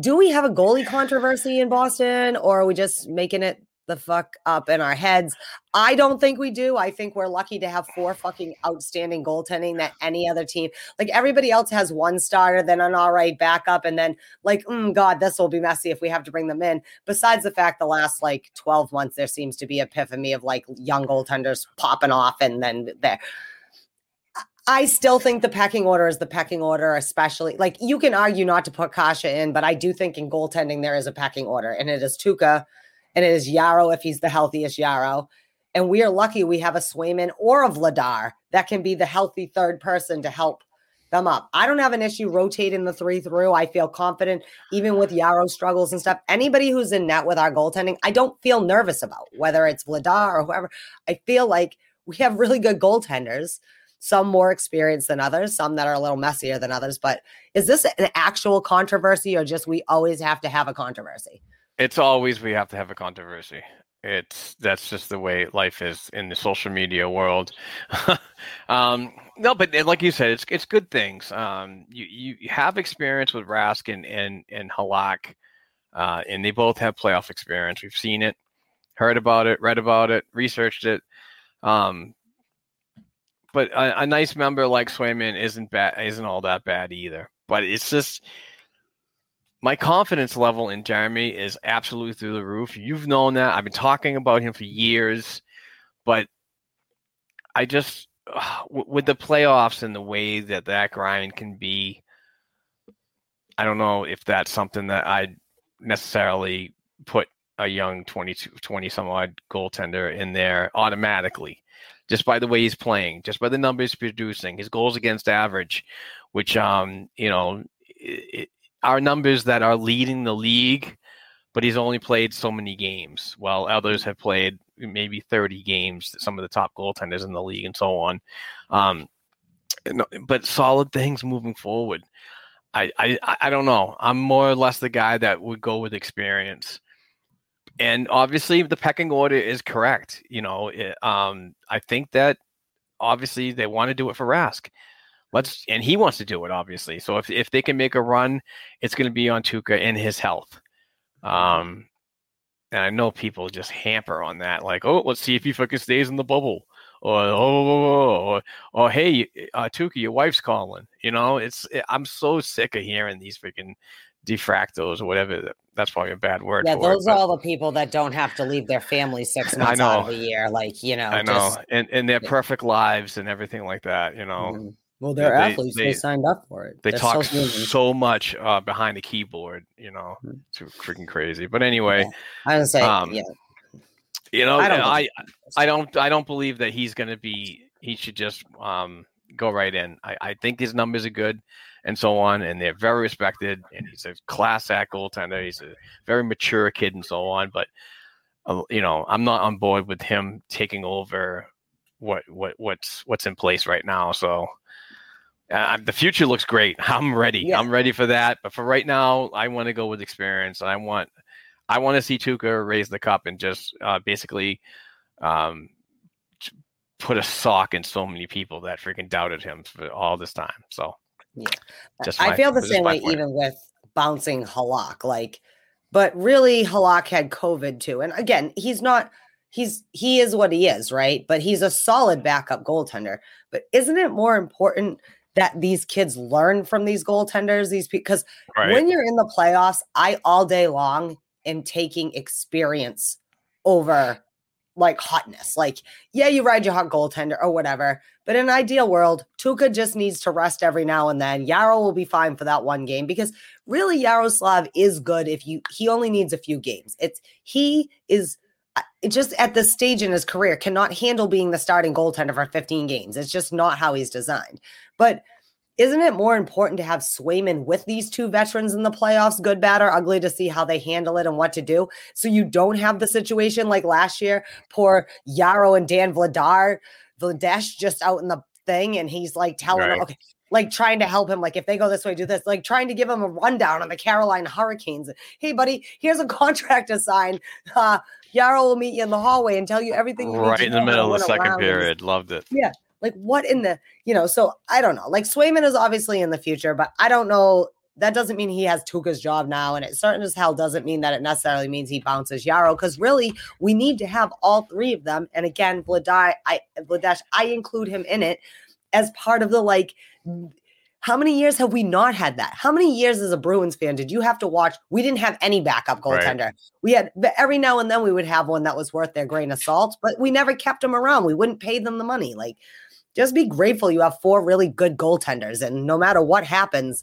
do we have a goalie controversy in Boston, or are we just making it the fuck up in our heads? I don't think we do. I think we're lucky to have four fucking outstanding goaltending that any other team, like everybody else, has one starter, then an all right backup, and then like, mm, God, this will be messy if we have to bring them in. Besides the fact, the last like twelve months, there seems to be epiphany of like young goaltenders popping off, and then there. I still think the pecking order is the pecking order, especially like you can argue not to put Kasha in, but I do think in goaltending there is a pecking order, and it is Tuukka and it is Jaro if he's the healthiest Jaro. And we are lucky we have a Swayman or a Vladar that can be the healthy third person to help them up. I don't have an issue rotating the three through. I feel confident, even with Jaro struggles and stuff. Anybody who's in net with our goaltending, I don't feel nervous about, whether it's Vladar or whoever. I feel like we have really good goaltenders some more experienced than others, some that are a little messier than others. But is this an actual controversy or just we always have to have a controversy? It's always we have to have a controversy. It's that's just the way life is in the social media world. um, no, but like you said, it's it's good things. Um, you you have experience with Rask and and and Halak, uh, and they both have playoff experience. We've seen it, heard about it, read about it, researched it. Um, but a, a nice member like Swayman isn't bad, isn't all that bad either. But it's just my confidence level in Jeremy is absolutely through the roof. You've known that. I've been talking about him for years, but I just with the playoffs and the way that that grind can be, I don't know if that's something that I'd necessarily put a young 22 20 some odd goaltender in there automatically just by the way he's playing just by the numbers producing his goals against average which um you know are numbers that are leading the league, but he's only played so many games, while others have played maybe 30 games, some of the top goaltenders in the league and so on. Um, but solid things moving forward. I, I I don't know. I'm more or less the guy that would go with experience. And obviously the pecking order is correct. You know, it, um, I think that obviously they want to do it for Rask. Let's and he wants to do it obviously. So if if they can make a run, it's going to be on Tuukka and his health. Um, and I know people just hamper on that, like, oh, let's see if he fucking stays in the bubble, or oh, or, or hey, uh, Tuukka, your wife's calling. You know, it's it, I'm so sick of hearing these freaking defractos or whatever. That's probably a bad word. Yeah, those it, are all the people that don't have to leave their family six months out of the year. Like, you know, I know, just, and and their perfect lives and everything like that. You know. Mm-hmm. Well, they're they, athletes. They, they, signed up for it. They they're talk so, so much uh, behind the keyboard. You know, Mm-hmm. it's freaking crazy. But anyway, yeah. I was say, um, yeah. You know, I don't, I, I don't, I don't believe that he's going to be. He should just um, go right in. I, I think his numbers are good, and so on, and they're very respected. And he's a class act goaltender. He's a very mature kid, and so on. But uh, you know, I'm not on board with him taking over what what what's what's in place right now. So uh, the future looks great. I'm ready. Yeah. I'm ready for that. But for right now, I want to go with experience. And I want I want to see Tuukka raise the cup and just uh, basically um, put a sock in so many people that freaking doubted him for all this time. So yeah, just I feel the same way point. even with bouncing Halak. Like, but really, Halak had COVID too. And again, he's not. He's he is what he is, right? But he's a solid mm-hmm. backup goaltender. But isn't it more important that these kids learn from these goaltenders? These because right. when you're in the playoffs, I all day long am taking experience over like hotness. Like, yeah, you ride your hot goaltender or whatever. But in an ideal world, Tuukka just needs to rest every now and then. Jaro will be fine for that one game because really Yaroslav is good if you he only needs a few games. It's he is uh, just at this stage in his career cannot handle being the starting goaltender for 15 games. It's just not how he's designed. But isn't it more important to have Swayman with these two veterans in the playoffs, good, bad, or ugly, to see how they handle it and what to do? So you don't have the situation like last year, poor Jaro and Dan Vladar, Vladesh just out in the thing, and he's like telling right. him, okay, like trying to help him, like if they go this way, do this, like trying to give him a rundown on the Carolina Hurricanes. Hey, buddy, here's a contract to sign. Uh, Jaro will meet you in the hallway and tell you everything. You right in the middle of the second period. Loved it. Yeah. Like what in the, you know, so I don't know. Like Swayman is obviously in the future, but I don't know. That doesn't mean he has Tuukka's job now. And it certain as hell doesn't mean that it necessarily means he bounces Jaro. Because really, we need to have all three of them. And again, Vladai, I Vladesh, I include him in it as part of the like how many years have we not had that? How many years as a Bruins fan did you have to watch? We didn't have any backup goaltender. Right. We had every now and then we would have one that was worth their grain of salt, but we never kept them around. We wouldn't pay them the money. Like just be grateful you have four really good goaltenders. And no matter what happens,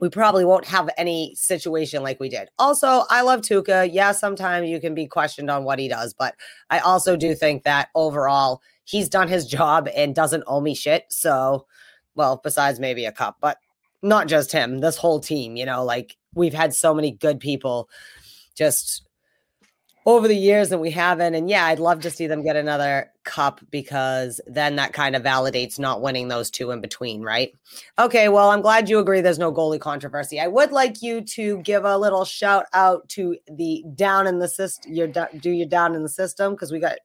we probably won't have any situation like we did. Also, I love Tuukka. Yeah, sometimes you can be questioned on what he does, but I also do think that overall he's done his job and doesn't owe me shit. So, well, besides maybe a cup, but not just him, this whole team, you know, like we've had so many good people just over the years and we haven't. And yeah, I'd love to see them get another cup because then that kind of validates not winning those two in between, right? Okay, well, I'm glad you agree there's no goalie controversy. I would like you to give a little shout out to the down in the system, your do your down in the system because we got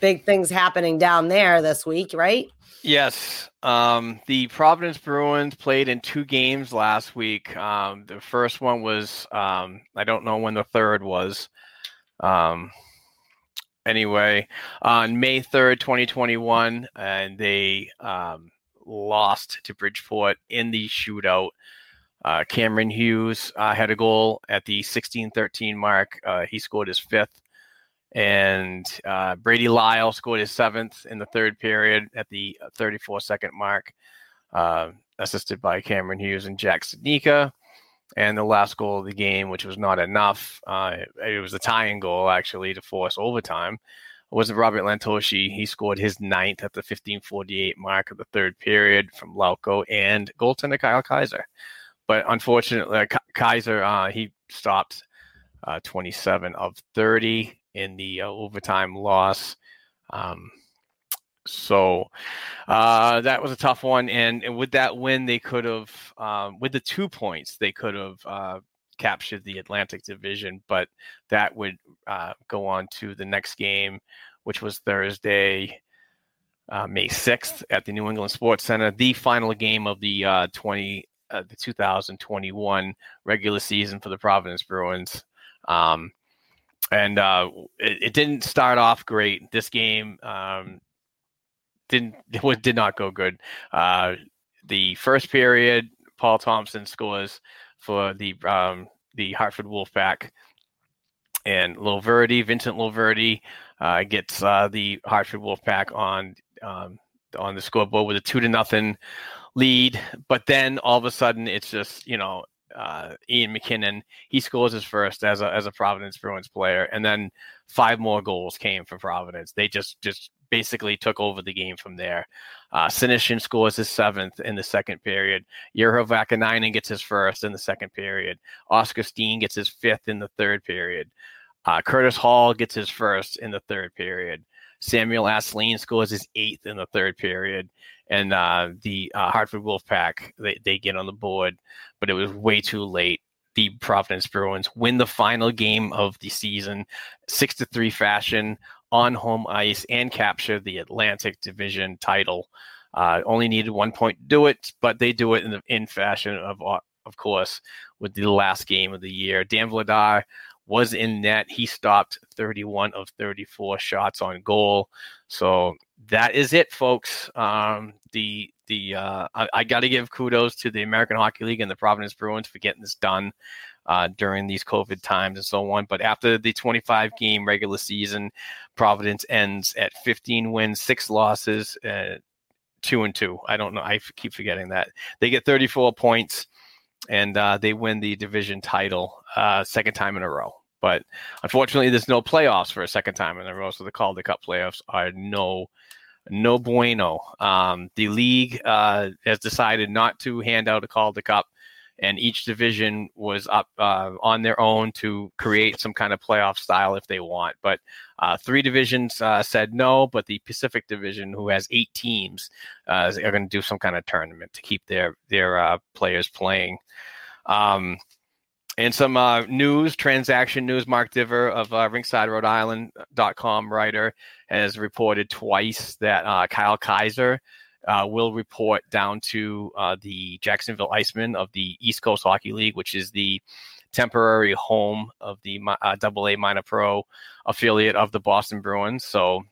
big things happening down there this week, right? Yes. Um, the Providence Bruins played in two games last week. Um, the first one was, um, I don't know when the third was. Um, anyway, on May 3rd, 2021, and they um, lost to Bridgeport in the shootout. Uh, Cameron Hughes uh, had a goal at the 16 13 mark. Uh, he scored his fifth. And uh, Brady Lyle scored his seventh in the third period at the 34 second mark, uh, assisted by Cameron Hughes and Jack Studnicka and the last goal of the game, which was not enough. Uh, it was a tying goal actually to force overtime. Was Robert Lantosi? He scored his ninth at the 15:48 mark of the third period from Lauko and goaltender Kyle Keyser. But unfortunately, uh, Keyser uh, he stopped uh, 27 of 30 in the uh, overtime loss. Um, so uh, that was a tough one, and, and with that win, they could have, um, with the two points, they could have uh, captured the Atlantic Division, but that would uh, go on to the next game, which was Thursday. uh, May 6th at the New England Sports Center, the final game of the uh, 20 uh, the 2021 regular season for the Providence Bruins. Um, and uh, it, it, didn't start off great. This game um, didn't it did not go good. Uh, the first period, Paul Thompson scores for the um, the Hartford Wolfpack, and Loverde, Vincent Loverde, uh, gets uh, the Hartford Wolfpack on um, on the scoreboard with a two to nothing lead. But then all of a sudden, it's just you know uh, Ian McKinnon. He scores his first as a as a Providence Bruins player, and then five more goals came for Providence. They just just basically took over the game from there. Uh, Senyshyn scores his seventh in the second period. Urho Vaakanainen gets his first in the second period. Oskar Steen gets his fifth in the third period. Uh, Curtis Hall gets his first in the third period. Samuel Asselin scores his eighth in the third period, and uh, the uh, Hartford Wolfpack they, they get on the board, but it was way too late. The Providence Bruins win the final game of the season, six to three fashion on home ice, and capture the Atlantic Division title. Uh, only needed one point to do it, but they do it in the in fashion of of course with the last game of the year. Dan Vladar was in net. He stopped 31 of 34 shots on goal. So that is it, folks. Um, the the uh, I, I got to give kudos to the American Hockey League and the Providence Bruins for getting this done uh, during these COVID times and so on. But after the 25 game regular season, Providence ends at 15 wins, six losses, uh, two and two. I don't know. I keep forgetting that they get 34 points and uh, they win the division title uh, second time in a row. But unfortunately, there's no playoffs for a second time in a row, so the Calder Cup playoffs are no no bueno. Um, the league uh, has decided not to hand out a Calder Cup, and each division was up uh, on their own to create some kind of playoff style if they want. But uh, three divisions uh, said no, but the Pacific Division, who has eight teams, uh, are going to do some kind of tournament to keep their their uh, players playing. Um, and some uh, news, transaction news. Mark Divver of uh, Rinkside Rhode Island.com writer has reported twice that uh, Kyle Keyser uh, will report down to uh, the Jacksonville Icemen of the East Coast Hockey League, which is the temporary home of the uh, Double A Minor Pro affiliate of the Boston Bruins. So,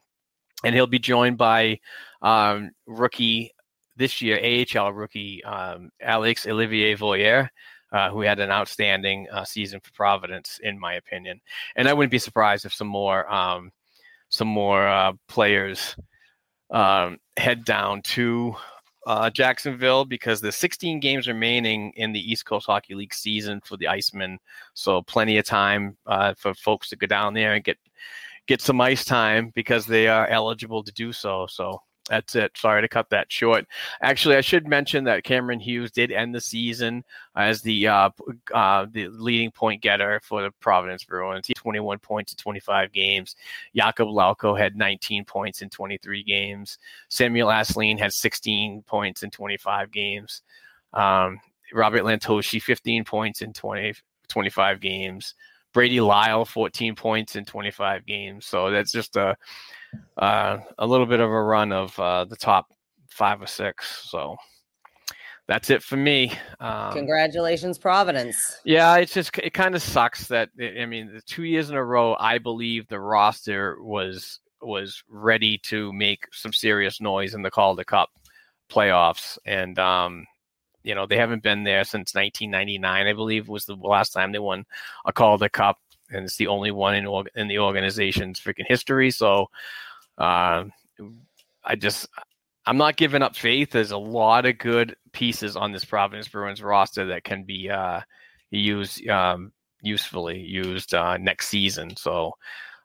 and he'll be joined by um, rookie this year, AHL rookie um, Alex Olivier Voyer uh, who had an outstanding uh, season for Providence, in my opinion. And I wouldn't be surprised if some more um, some more uh, players um, head down to uh, Jacksonville because the 16 games remaining in the East Coast Hockey League season for the Icemen, so plenty of time uh, for folks to go down there and get get some ice time because they are eligible to do so. So that's it. Sorry to cut that short. Actually, I should mention that Cameron Hughes did end the season as the uh, uh, the leading point getter for the Providence Bruins. He had 21 points in 25 games. Jakub Lauko had 19 points in 23 games. Samuel Asselin had 16 points in 25 games. Um, Robert Lantosi, 15 points in 20, 25 games. Brady Lyle, 14 points in 25 games. So that's just a uh, a little bit of a run of uh, the top five or six. So that's it for me. Um, Congratulations, Providence. Yeah, it's just it kind of sucks that I mean, the two years in a row, I believe the roster was was ready to make some serious noise in the call Calder Cup playoffs, and um, you know they haven't been there since 1999, I believe, was the last time they won a call Calder Cup and it's the only one in in the organization's freaking history. So, uh, I just I'm not giving up faith. There's a lot of good pieces on this Providence Bruins roster that can be uh, used um, usefully used uh, next season. So.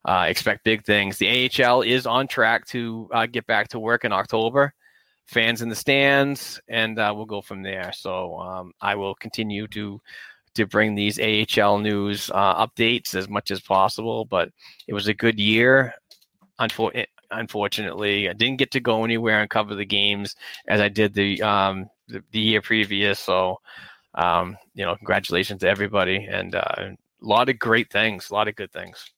Uh, expect big things. The AHL is on track to uh, get back to work in October. Fans in the stands, and uh, we'll go from there. So um, I will continue to to bring these AHL news uh, updates as much as possible. But it was a good year. Unfor- eh, unfortunately, I didn't get to go anywhere and cover the games as I did the um, the, the, year previous. So, um, you know, congratulations to everybody and uh, a lot of great things, a lot of good things.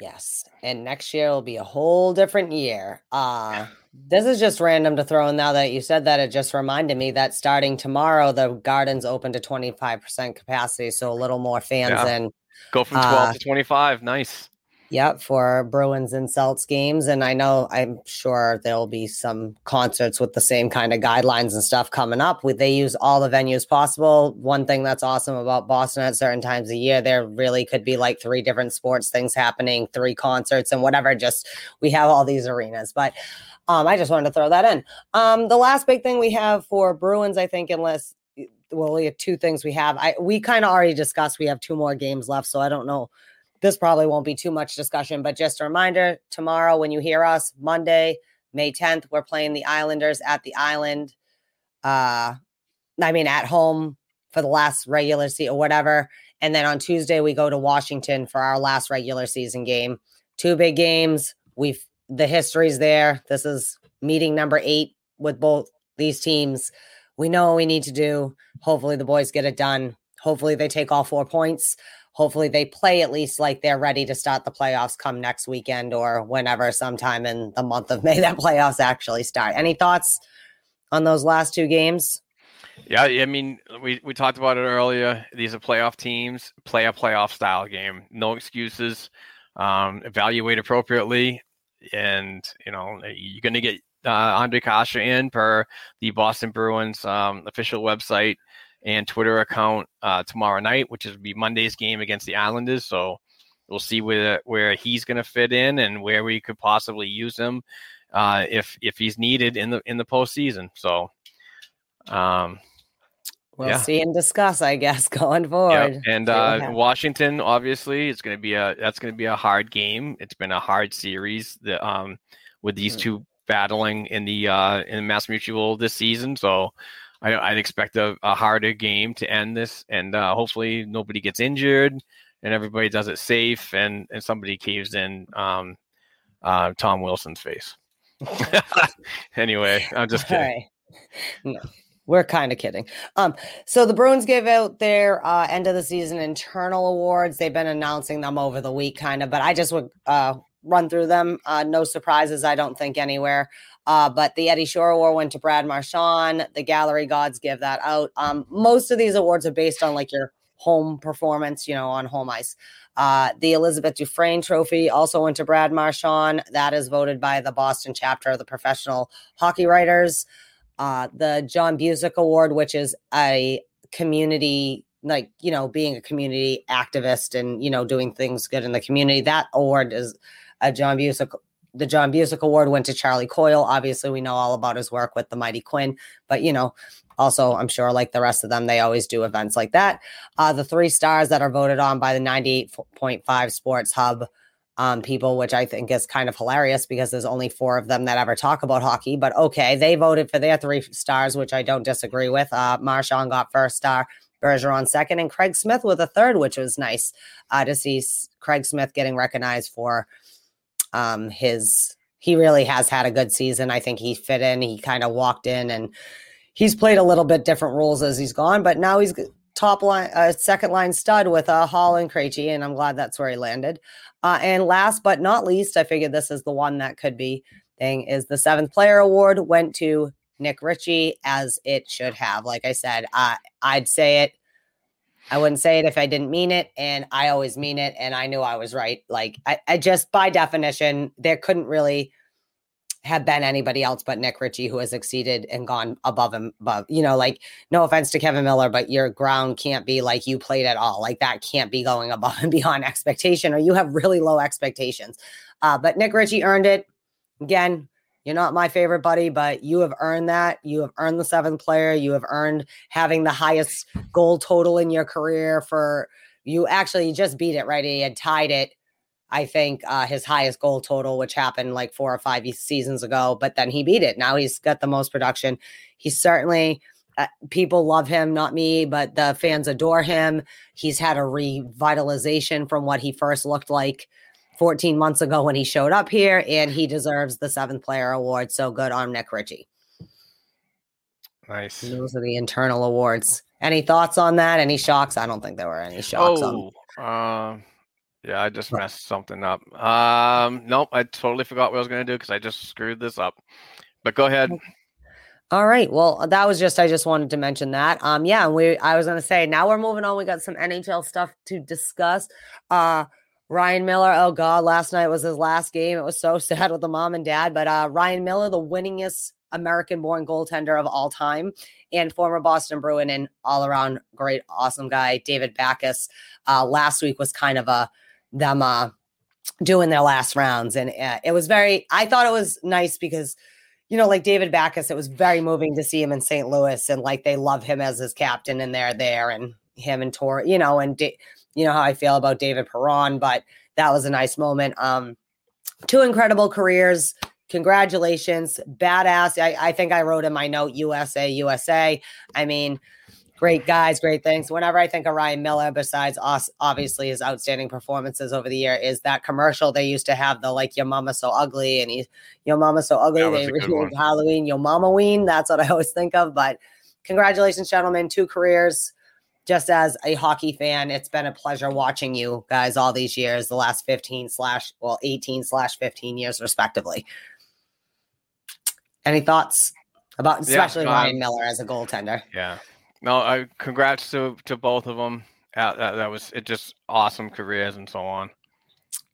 Yes. And next year will be a whole different year. Uh this is just random to throw in now that you said that it just reminded me that starting tomorrow the gardens open to 25% capacity so a little more fans Yeah. in Go from 12 Uh, to 25. Nice. Yep, for Bruins and Celts games. And I know I'm sure there'll be some concerts with the same kind of guidelines and stuff coming up. They use all the venues possible. One thing that's awesome about Boston at certain times of year, there really could be like three different sports things happening, three concerts and whatever. Just we have all these arenas. But um, I just wanted to throw that in. Um, the last big thing we have for Bruins, I think, unless well, we have two things we have. I we kind of already discussed we have two more games left, so I don't know this probably won't be too much discussion, but just a reminder tomorrow when you hear us, Monday, May 10th, we're playing the Islanders at the Island. Uh, I mean, at home for the last regular season or whatever. And then on Tuesday, we go to Washington for our last regular season game. Two big games. We've the history's there. This is meeting number eight with both these teams. We know what we need to do. Hopefully, the boys get it done. Hopefully, they take all four points hopefully they play at least like they're ready to start the playoffs come next weekend or whenever sometime in the month of May that playoffs actually start. Any thoughts on those last two games? Yeah, I mean, we, we talked about it earlier. These are playoff teams, play a playoff style game. No excuses. Um, evaluate appropriately, and you know you're going to get uh, Ondrej Kase in per the Boston Bruins um, official website and Twitter account uh, tomorrow night, which is be Monday's game against the Islanders. So we'll see where where he's going to fit in and where we could possibly use him uh, if if he's needed in the in the postseason. So. Um, We'll Yeah. see and discuss, I guess, going Yep. forward. And uh. Washington, obviously, it's going to be a that's going to be a hard game. It's been a hard series the, um, with these Mm. two battling in the uh, in MassMutual this season. So I, I'd expect a, a harder game to end this, and uh, hopefully nobody gets injured and everybody does it safe, and and somebody caves in um, uh, Tom Wilson's face. anyway, I'm just kidding. right. No, we're kind of kidding. Um, so the Bruins gave out their uh, end of the season internal awards. They've been announcing them over the week, kind of, but I just would uh, run through them. Uh, no surprises, I don't think anywhere. Uh, but the Eddie Shore Award went to Brad Marchand. The Gallery Gods give that out. Um, most of these awards are based on like your home performance, you know, on home ice. Uh, the Elizabeth Dufresne Trophy also went to Brad Marchand. That is voted by the Boston chapter of the Professional Hockey Writers uh, the John Bucyk Award, which is a community, like, you know, being a community activist and, you know, doing things good in the community. That award is a John Bucyk. The John Bucyk Award went to Charlie Coyle. Obviously, we know all about his work with the Mighty Quinn, but, you know, also, I'm sure, like the rest of them, they always do events like that. Uh, the three stars that are voted on by the 98.5 Sports Hub um, people, which I think is kind of hilarious because there's only four of them that ever talk about hockey. But okay, they voted for their three stars, which I don't disagree with. Uh, Marchand got first star, Bergeron second, and Craig Smith with a third, which was nice uh, to see Craig Smith getting recognized for um, his. He really has had a good season. I think he fit in. He kind of walked in and he's played a little bit different roles as he's gone, but now he's top line, uh, second line stud with uh, Hall and Krejci, and I'm glad that's where he landed. Uh, and last but not least, I figured this is the one that could be thing is the seventh player award went to Nick Ritchie as it should have. Like I said, uh, I'd say it. I wouldn't say it if I didn't mean it, and I always mean it, and I knew I was right. Like I, I just by definition, there couldn't really have been anybody else but Nick Ritchie who has exceeded and gone above him. Above, you know, like no offense to Kevan Miller, but your ground can't be like you played at all. Like that can't be going above and beyond expectation, or you have really low expectations. Uh, but Nick Ritchie earned it. Again, you're not my favorite buddy, but you have earned that. You have earned the seventh player. You have earned having the highest goal total in your career for you actually just beat it, right? He had tied it I think uh, his highest goal total, which happened like four or five seasons ago, but then he beat it. Now he's got the most production. He's certainly, uh, people love him, not me, but the fans adore him. He's had a revitalization from what he first looked like 14 months ago when he showed up here, and he deserves the seventh player award. So good on Nick Ritchie. Nice. Those are the internal awards. Any thoughts on that? Any shocks? I don't think there were any shocks. on Oh, uh, Yeah, I just messed something up. Um, nope, I totally forgot what I was going to do because I just screwed this up. But go ahead. All right. Well, that was just I just wanted to mention that. Um, yeah, we I was gonna say now we're moving on. We got some NHL stuff to discuss. Uh Ryan Miller, oh God, last night was his last game. It was so sad with the mom and dad. But uh Ryan Miller, the winningest American born goaltender of all time, and former Boston Bruin and all around great, awesome guy, David Backes, Uh last week was kind of a them uh doing their last rounds. And uh, it was very I thought it was nice because you know, like David Backes, it was very moving to see him in St. Louis and like they love him as his captain and they're there and him and Tor, you know, and you know how I feel about David Perron, but that was a nice moment. Um, two incredible careers. Congratulations. Badass. I, I think I wrote in my note USA, USA. I mean, great guys, great things. Whenever I think of Ryan Miller, besides us, obviously his outstanding performances over the year, is that commercial they used to have the like "Your Mama So Ugly" and he, "Your Mama So ugly. They a good renamed one. Halloween "Your Mama Ween." That's what I always think of. But congratulations, gentlemen, two careers. Just as a hockey fan, it's been a pleasure watching you guys all these years, the last 15 slash, well, 18 slash 15 years, respectively. Any thoughts about, Yeah, especially um, Ryan Miller as a goaltender? Yeah. No, I congrats to to both of them. Uh, that, that was it. Just awesome careers and so on.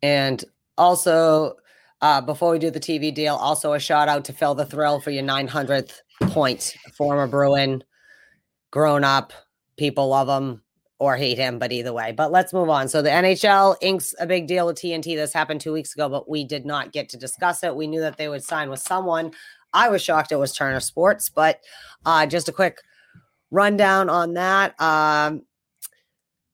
And also, uh, before we do the TV deal, also a shout out to Phil the Thrill for your 900th point. Former Bruin, grown up, people love him or hate him, but either way. But let's move on. So the NHL inks a big deal with TNT. This happened two weeks ago, but we did not get to discuss it. We knew that they would sign with someone. I was shocked it was Turner Sports, but uh, just a quick rundown on that. Um,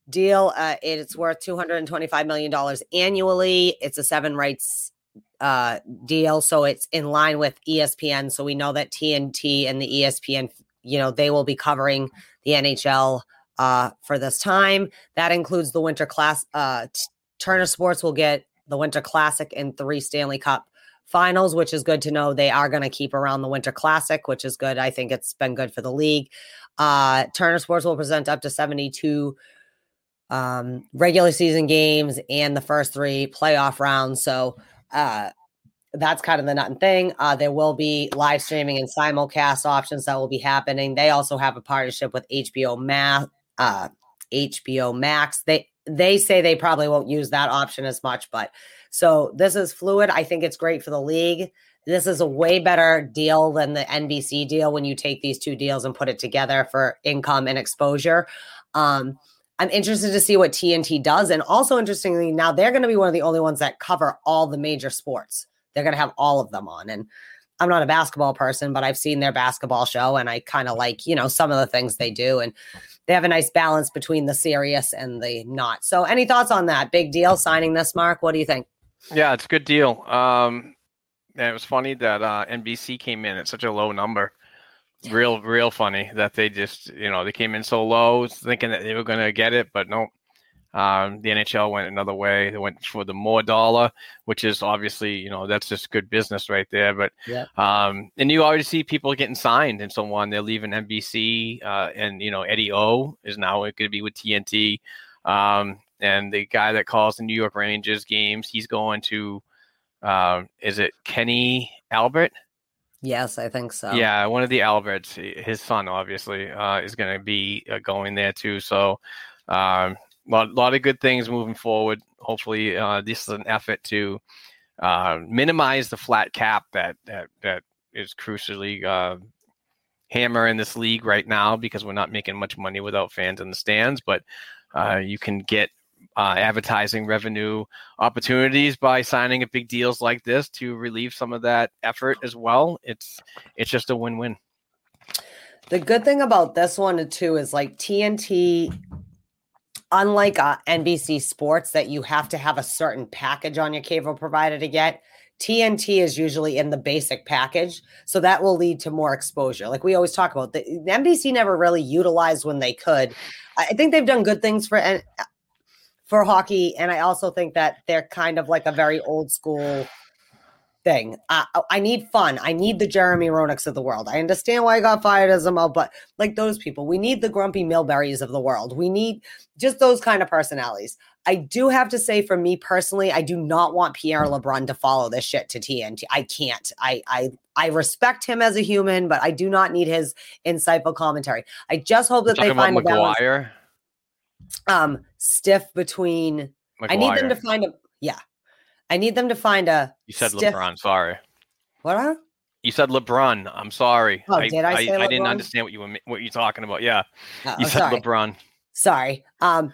deal. Uh, it's worth two hundred and twenty-five million dollars annually. It's a seven rights uh, deal, so it's in line with ESPN. So we know that TNT and the ESPN, you know, they will be covering the NHL uh, for this time. That includes the Winter Class. Uh, Turner Sports will get the Winter Classic and three Stanley Cup finals, which is good to know. They are going to keep around the Winter Classic, which is good. I think it's been good for the league. Uh, Turner Sports will present up to 72 um, regular season games and the first three playoff rounds. So uh, that's kind of the nut thing. Uh, there will be live streaming and simulcast options that will be happening. They also have a partnership with HBO Max. Uh, HBO Max. They they say they probably won't use that option as much, but so this is fluid. I think it's great for the league. This is a way better deal than the NBC deal when you take these two deals and put it together for income and exposure. Um, I'm interested to see what TNT does. And also, interestingly, now they're going to be one of the only ones that cover all the major sports. They're going to have all of them on. And I'm not a basketball person, but I've seen their basketball show and I kind of like, you know, some of the things they do. And they have a nice balance between the serious and the not. So, any thoughts on that? Big deal signing this, Mark? What do you think? Yeah, it's a good deal. Um, it was funny that uh, NBC came in at such a low number. Real, real funny that they just, you know, they came in so low, thinking that they were going to get it, but no. Um, the NHL went another way. They went for the more dollar, which is obviously, you know, that's just good business right there. But Yeah. um, and you already see people getting signed and so on. They're leaving NBC, uh, and you know, Eddie O is now going to be with TNT. Um, and the guy that calls the New York Rangers games, he's going to, um, is it Kenny Albert? Yes, I think so. Yeah, one of the Alberts, his son, obviously, uh, is going to be uh, going there too. So, um, lot, lot of good things moving forward. Hopefully, uh, this is an effort to uh, minimize the flat cap that that that is crucially uh, hammer in this league right now because we're not making much money without fans in the stands. But uh, you can get uh, advertising revenue opportunities by signing big deals like this to relieve some of that effort as well. It's it's just a win-win. The good thing about this one too is like TNT, unlike uh, NBC Sports, that you have to have a certain package on your cable provider to get. TNT is usually in the basic package, so that will lead to more exposure. Like we always talk about, the, the NBC never really utilized when they could. I think they've done good things for N- for hockey, and I also think that they're kind of like a very old school thing. I, I need fun. I need the Jeremy Roenick's of the world. I understand why I got fired as a mo, but like those people, we need the grumpy Milburys of the world. We need just those kind of personalities. I do have to say, for me personally, I do not want Pierre LeBrun to follow this shit to TNT. I can't. I I I respect him as a human, but I do not need his insightful commentary. I just hope that they find about a balance. McGuire. Um, stiff between. I need them to find a yeah. I need them to find a. You said stiff- LeBron. Sorry. What? Are? You said LeBron. I'm sorry. Oh, did I say I, didn't understand what you were what you're talking about. Yeah, Oh, you said sorry. LeBron. Sorry. Um,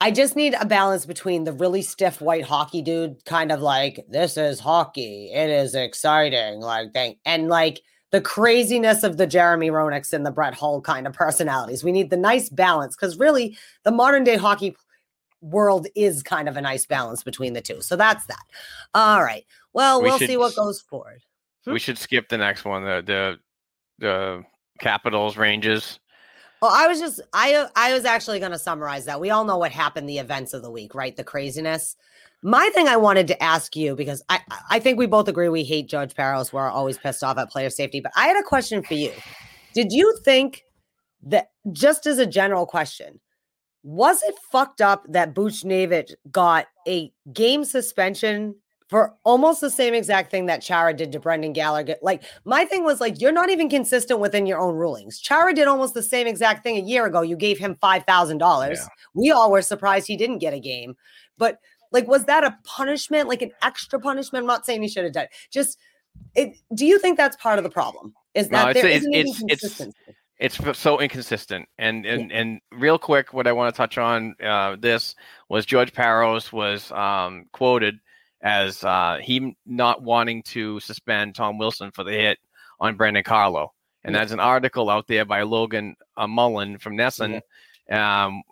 I just need a balance between the really stiff white hockey dude, kind of like this is hockey, it is exciting, like thing, and like the craziness of the Jeremy Roenick's and the Brett Hull kind of personalities. We need the nice balance because really the modern day hockey world is kind of a nice balance between the two. So that's that. All right. Well, We will see what goes forward. Hmm? We should skip the next one. The the the Capitals ranges. Well, I was just I I was actually going to summarize that. We all know what happened the events of the week, right? The craziness. My thing I wanted to ask you because I I think we both agree we hate George Parros. We're always pissed off at player safety, but I had a question for you. Did you think that just as a general question, was it fucked up that Buchnevich got a game suspension for almost the same exact thing that Chara did to Brendan Gallagher? Like, my thing was like, you're not even consistent within your own rulings. Chara did almost the same exact thing a year ago. You gave him $5,000. Yeah. We all were surprised he didn't get a game. But, like, was that a punishment, like an extra punishment? I'm not saying he should have done it. Just, it, do you think that's part of the problem? Is that it's- there it's- isn't even it's- it's- consistency? It's so inconsistent. And and and real quick, what I want to touch on uh, this was George Parros was um, quoted as uh, he not wanting to suspend Tom Wilson for the hit on Brandon Carlo. And Yeah. there's an article out there by Logan uh, Mullen from NESN. Um,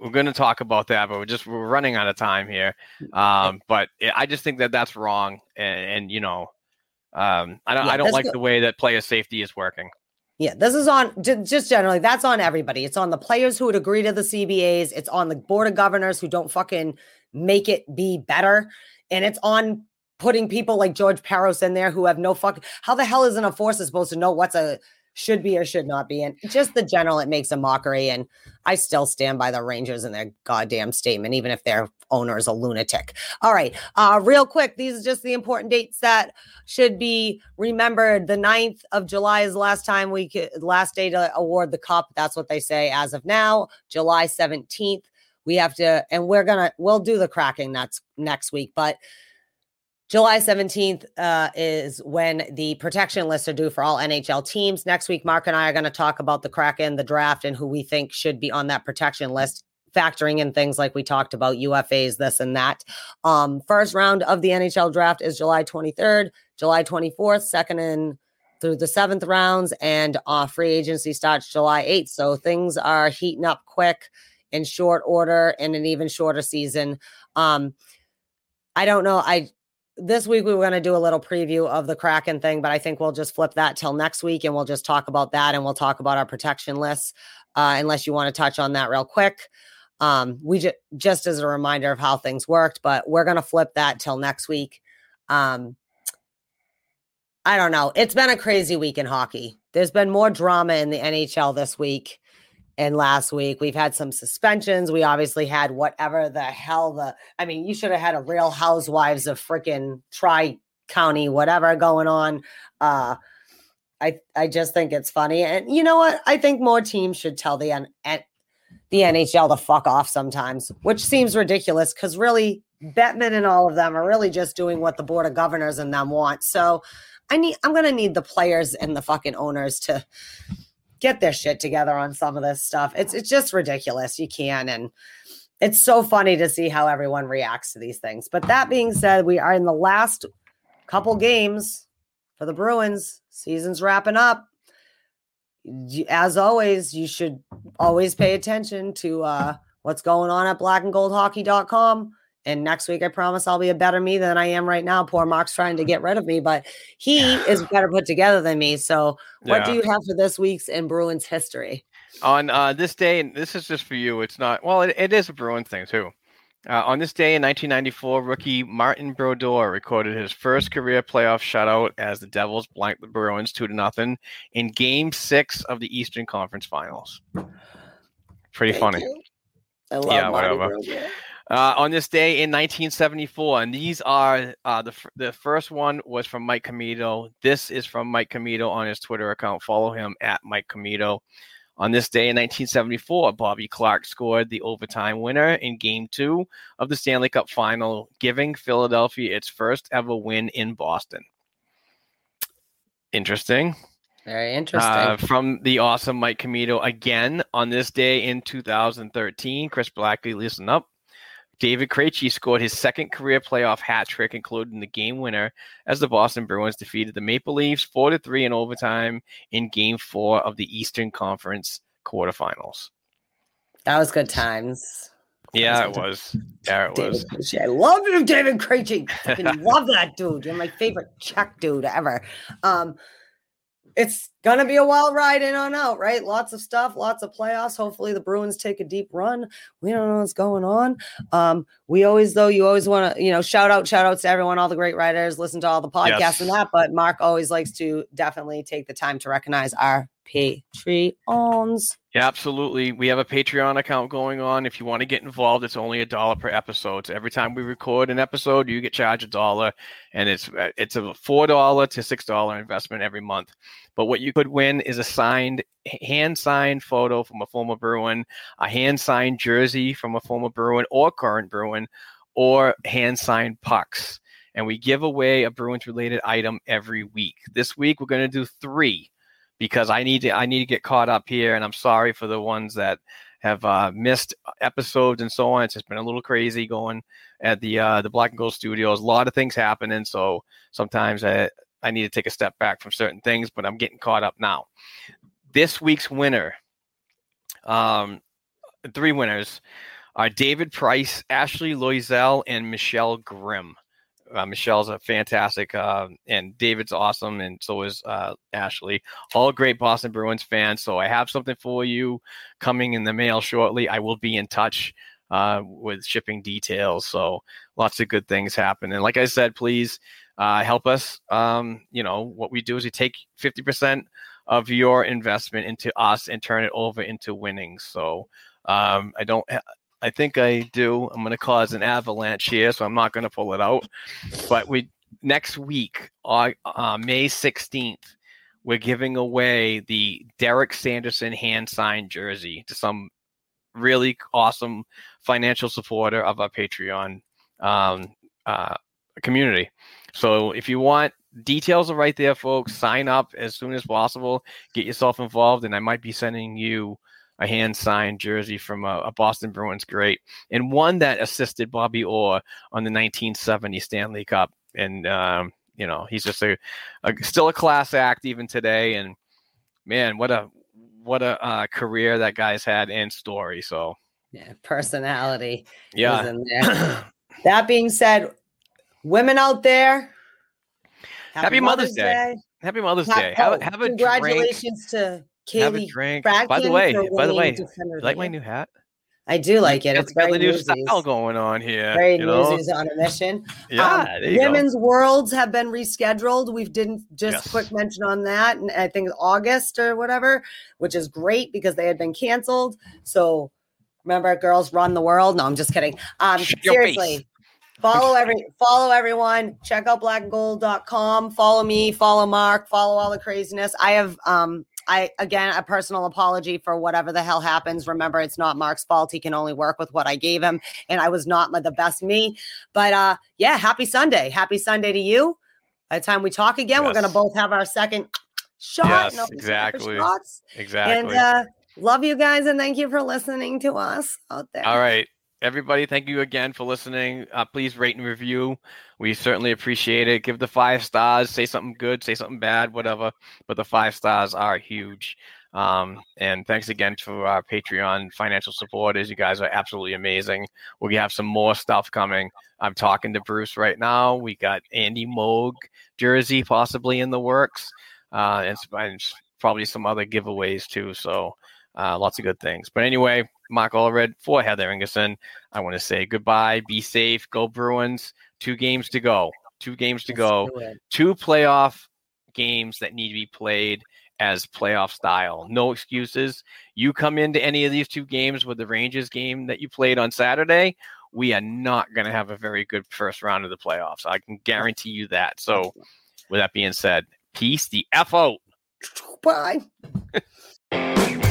we're going to talk about that, but we're just we're running out of time here. Um, but I- I just think that that's wrong, and, and you know, um, I don't Yeah, I don't like good. the way that player safety is working. Yeah, this is on just generally. That's on everybody. It's on the players who would agree to the CBAs. It's on the board of governors who don't fucking make it be better, and it's on putting people like George Parros in there who have no fuck. How the hell is an enforcer supposed to know what's a should be or should not be? And just the general, it makes a mockery. And I still stand by the Rangers and their goddamn statement, even if their owner is a lunatic. All right, uh, real quick, these are just the important dates that should be remembered. The 9th of July is the last time we could, last day to award the cup. That's what they say as of now. July 17th. We have to, and we're gonna, we'll do the Kraken that's next week, but July 17th uh, is when the protection lists are due for all NHL teams. Next week, Mark and I are going to talk about the Kraken, the draft, and who we think should be on that protection list, factoring in things like we talked about UFAs, this and that. Um, first round of the NHL draft is July 23rd, July 24th, second and through the seventh rounds, and uh, free agency starts July 8th. So things are heating up quick in short order in an even shorter season. Um, I don't know. I this week we were going to do a little preview of the Kraken thing, but I think we'll just flip that till next week and we'll just talk about that and we'll talk about our protection lists. Uh, unless you want to touch on that real quick. Um, we just just as a reminder of how things worked, but we're gonna flip that till next week. Um, I don't know. It's been a crazy week in hockey. There's been more drama in the NHL this week and last week. We've had some suspensions. We obviously had whatever the hell the I mean, you should have had a real housewives of freaking tri county, whatever going on. Uh I I just think it's funny. And you know what? I think more teams should tell the N- N- the NHL to fuck off sometimes, which seems ridiculous because really Bettman and all of them are really just doing what the board of governors and them want. So I need I'm gonna need the players and the fucking owners to get their shit together on some of this stuff. It's it's just ridiculous. You can and it's so funny to see how everyone reacts to these things. But that being said, we are in the last couple games for the Bruins. Season's wrapping up. As always, you should always pay attention to uh, what's going on at blackandgoldhockey.com. And next week, I promise I'll be a better me than I am right now. Poor Mark's trying to get rid of me, but he is better put together than me. So, what do you have for this week's in Bruins history? on uh, this day, and this is just for you. It's not well. It, it is a Bruins thing too. Uh, on this day in 1994, rookie Martin Brodeur recorded his first career playoff shutout as the Devils blanked the Bruins two to nothing in Game Six of the Eastern Conference Finals. Pretty Thank funny. you. I love Yeah, Marty whatever. Brodeur. Uh, on this day in 1974, and these are uh, the f- the first one was from Mike Commito. This is from Mike Commito on his Twitter account. Follow him at Mike Commito. On this day in 1974, Bobby Clarke scored the overtime winner in Game Two of the Stanley Cup Final, giving Philadelphia its first ever win in Boston. Interesting. Very interesting. Uh, from the awesome Mike Commito again on this day in 2013. Chris Blackley, listen up. David Krejci scored his second career playoff hat trick, including the game winner, as the Boston Bruins defeated the Maple Leafs four to three in overtime in Game Four of the Eastern Conference quarterfinals. that was good times. Yeah, it was. Yeah, it David was. Krejci. I love you, David Krejci. Fucking love that dude. You're my favorite Czech dude ever. Um, it's gonna be a wild ride in on out, right? Lots of stuff, lots of playoffs. Hopefully, the Bruins take a deep run. We don't know what's going on. Um, we always, though, you always want to, you know, shout out, shout outs to everyone, all the great writers, listen to all the podcasts Yes. and that. But Mark always likes to definitely take the time to recognize our Patreons. Yeah, absolutely. We have a Patreon account going on. If you want to get involved, it's only a dollar per episode. So every time we record an episode, you get charged a dollar, and it's uh, it's a four dollar to six dollar investment every month. But what you could win is a signed, hand signed photo from a former Bruin, a hand signed jersey from a former Bruin or current Bruin, or hand signed pucks. And we give away a Bruins related item every week. This week we're going to do three because I need to I need to get caught up here, and I'm sorry for the ones that have uh, missed episodes and so on. It's just been a little crazy going at the uh, the Black and Gold Studios. A lot of things happening, so sometimes I I need to take a step back from certain things, but I'm getting caught up now. This week's winner, um, three winners are David Price, Ashley Loisel, and Michelle Grimm. Uh, Michelle's a fantastic, uh, and David's awesome, and so is uh, Ashley. All great Boston Bruins fans. So I have something for you coming in the mail shortly. I will be in touch uh, with shipping details. So lots of good things happen. And like I said, please uh, help us. Um, you know what we do is we take fifty percent of your investment into us and turn it over into winnings. So um, I don't. I think I do. I'm going to cause an avalanche here, so I'm not going to pull it out. But we next week, uh, uh, May 16th, we're giving away the Derek Sanderson hand signed jersey to some really awesome financial supporter of our Patreon um, uh, community. So if you want details are right there, folks. Sign up as soon as possible. Get yourself involved, and I might be sending you a hand signed jersey from a, a, Boston Bruins great and one that assisted Bobby Orr on the 1970 Stanley Cup. And, um, you know, he's just a, a, still a class act even today. And man, what a, what a uh, career that guy's had and story. So, yeah, personality. Yeah. that being said, women out there, happy, happy Mother's, Mother's Day. Day. Happy Mother's Day. Have, have a congratulations drink. to Kaylee have a drink. By the way, by the way, you like my new hat? I do like it. It's got very the new style going on here. Very you know? on a mission. Yeah, um, women's worlds have been rescheduled. We've didn't just Yes. quick mention on that, and I think August or whatever, which is great because they had been canceled. So remember, girls run the world. No, I'm just kidding. Um, seriously. face. Follow every follow everyone. Check out blackandgold.com. Follow me, follow Mark, follow all the craziness. I have um I again a personal apology for whatever the hell happens. Remember, it's not Mark's fault. He can only work with what I gave him, and I was not the best me. But uh, yeah, happy Sunday. Happy Sunday to you. By the time we talk again, we're gonna both have our second shot. Yes, no, exactly. shots. Exactly. And uh, love you guys, and thank you for listening to us out there. All right. Everybody, thank you again for listening. Uh, please rate and review. We certainly appreciate it. Give the five stars. Say something good, say something bad, whatever. But the five stars are huge. Um, and thanks again to our Patreon financial supporters. You guys are absolutely amazing. We have some more stuff coming. I'm talking to Bruce right now. We got Andy Moog jersey possibly in the works, uh, and, and probably some other giveaways too. So Uh, lots of good things. But anyway, Mark Allred for Heather Ingerson, I want to say goodbye. Be safe. Go Bruins. Two games to go. Two games to Let's go. Two playoff games that need to be played as playoff style. No excuses. You come into any of these two games with the Rangers game that you played on Saturday, we are not going to have a very good first round of the playoffs. I can guarantee you that. So, with that being said, peace the F out. Bye.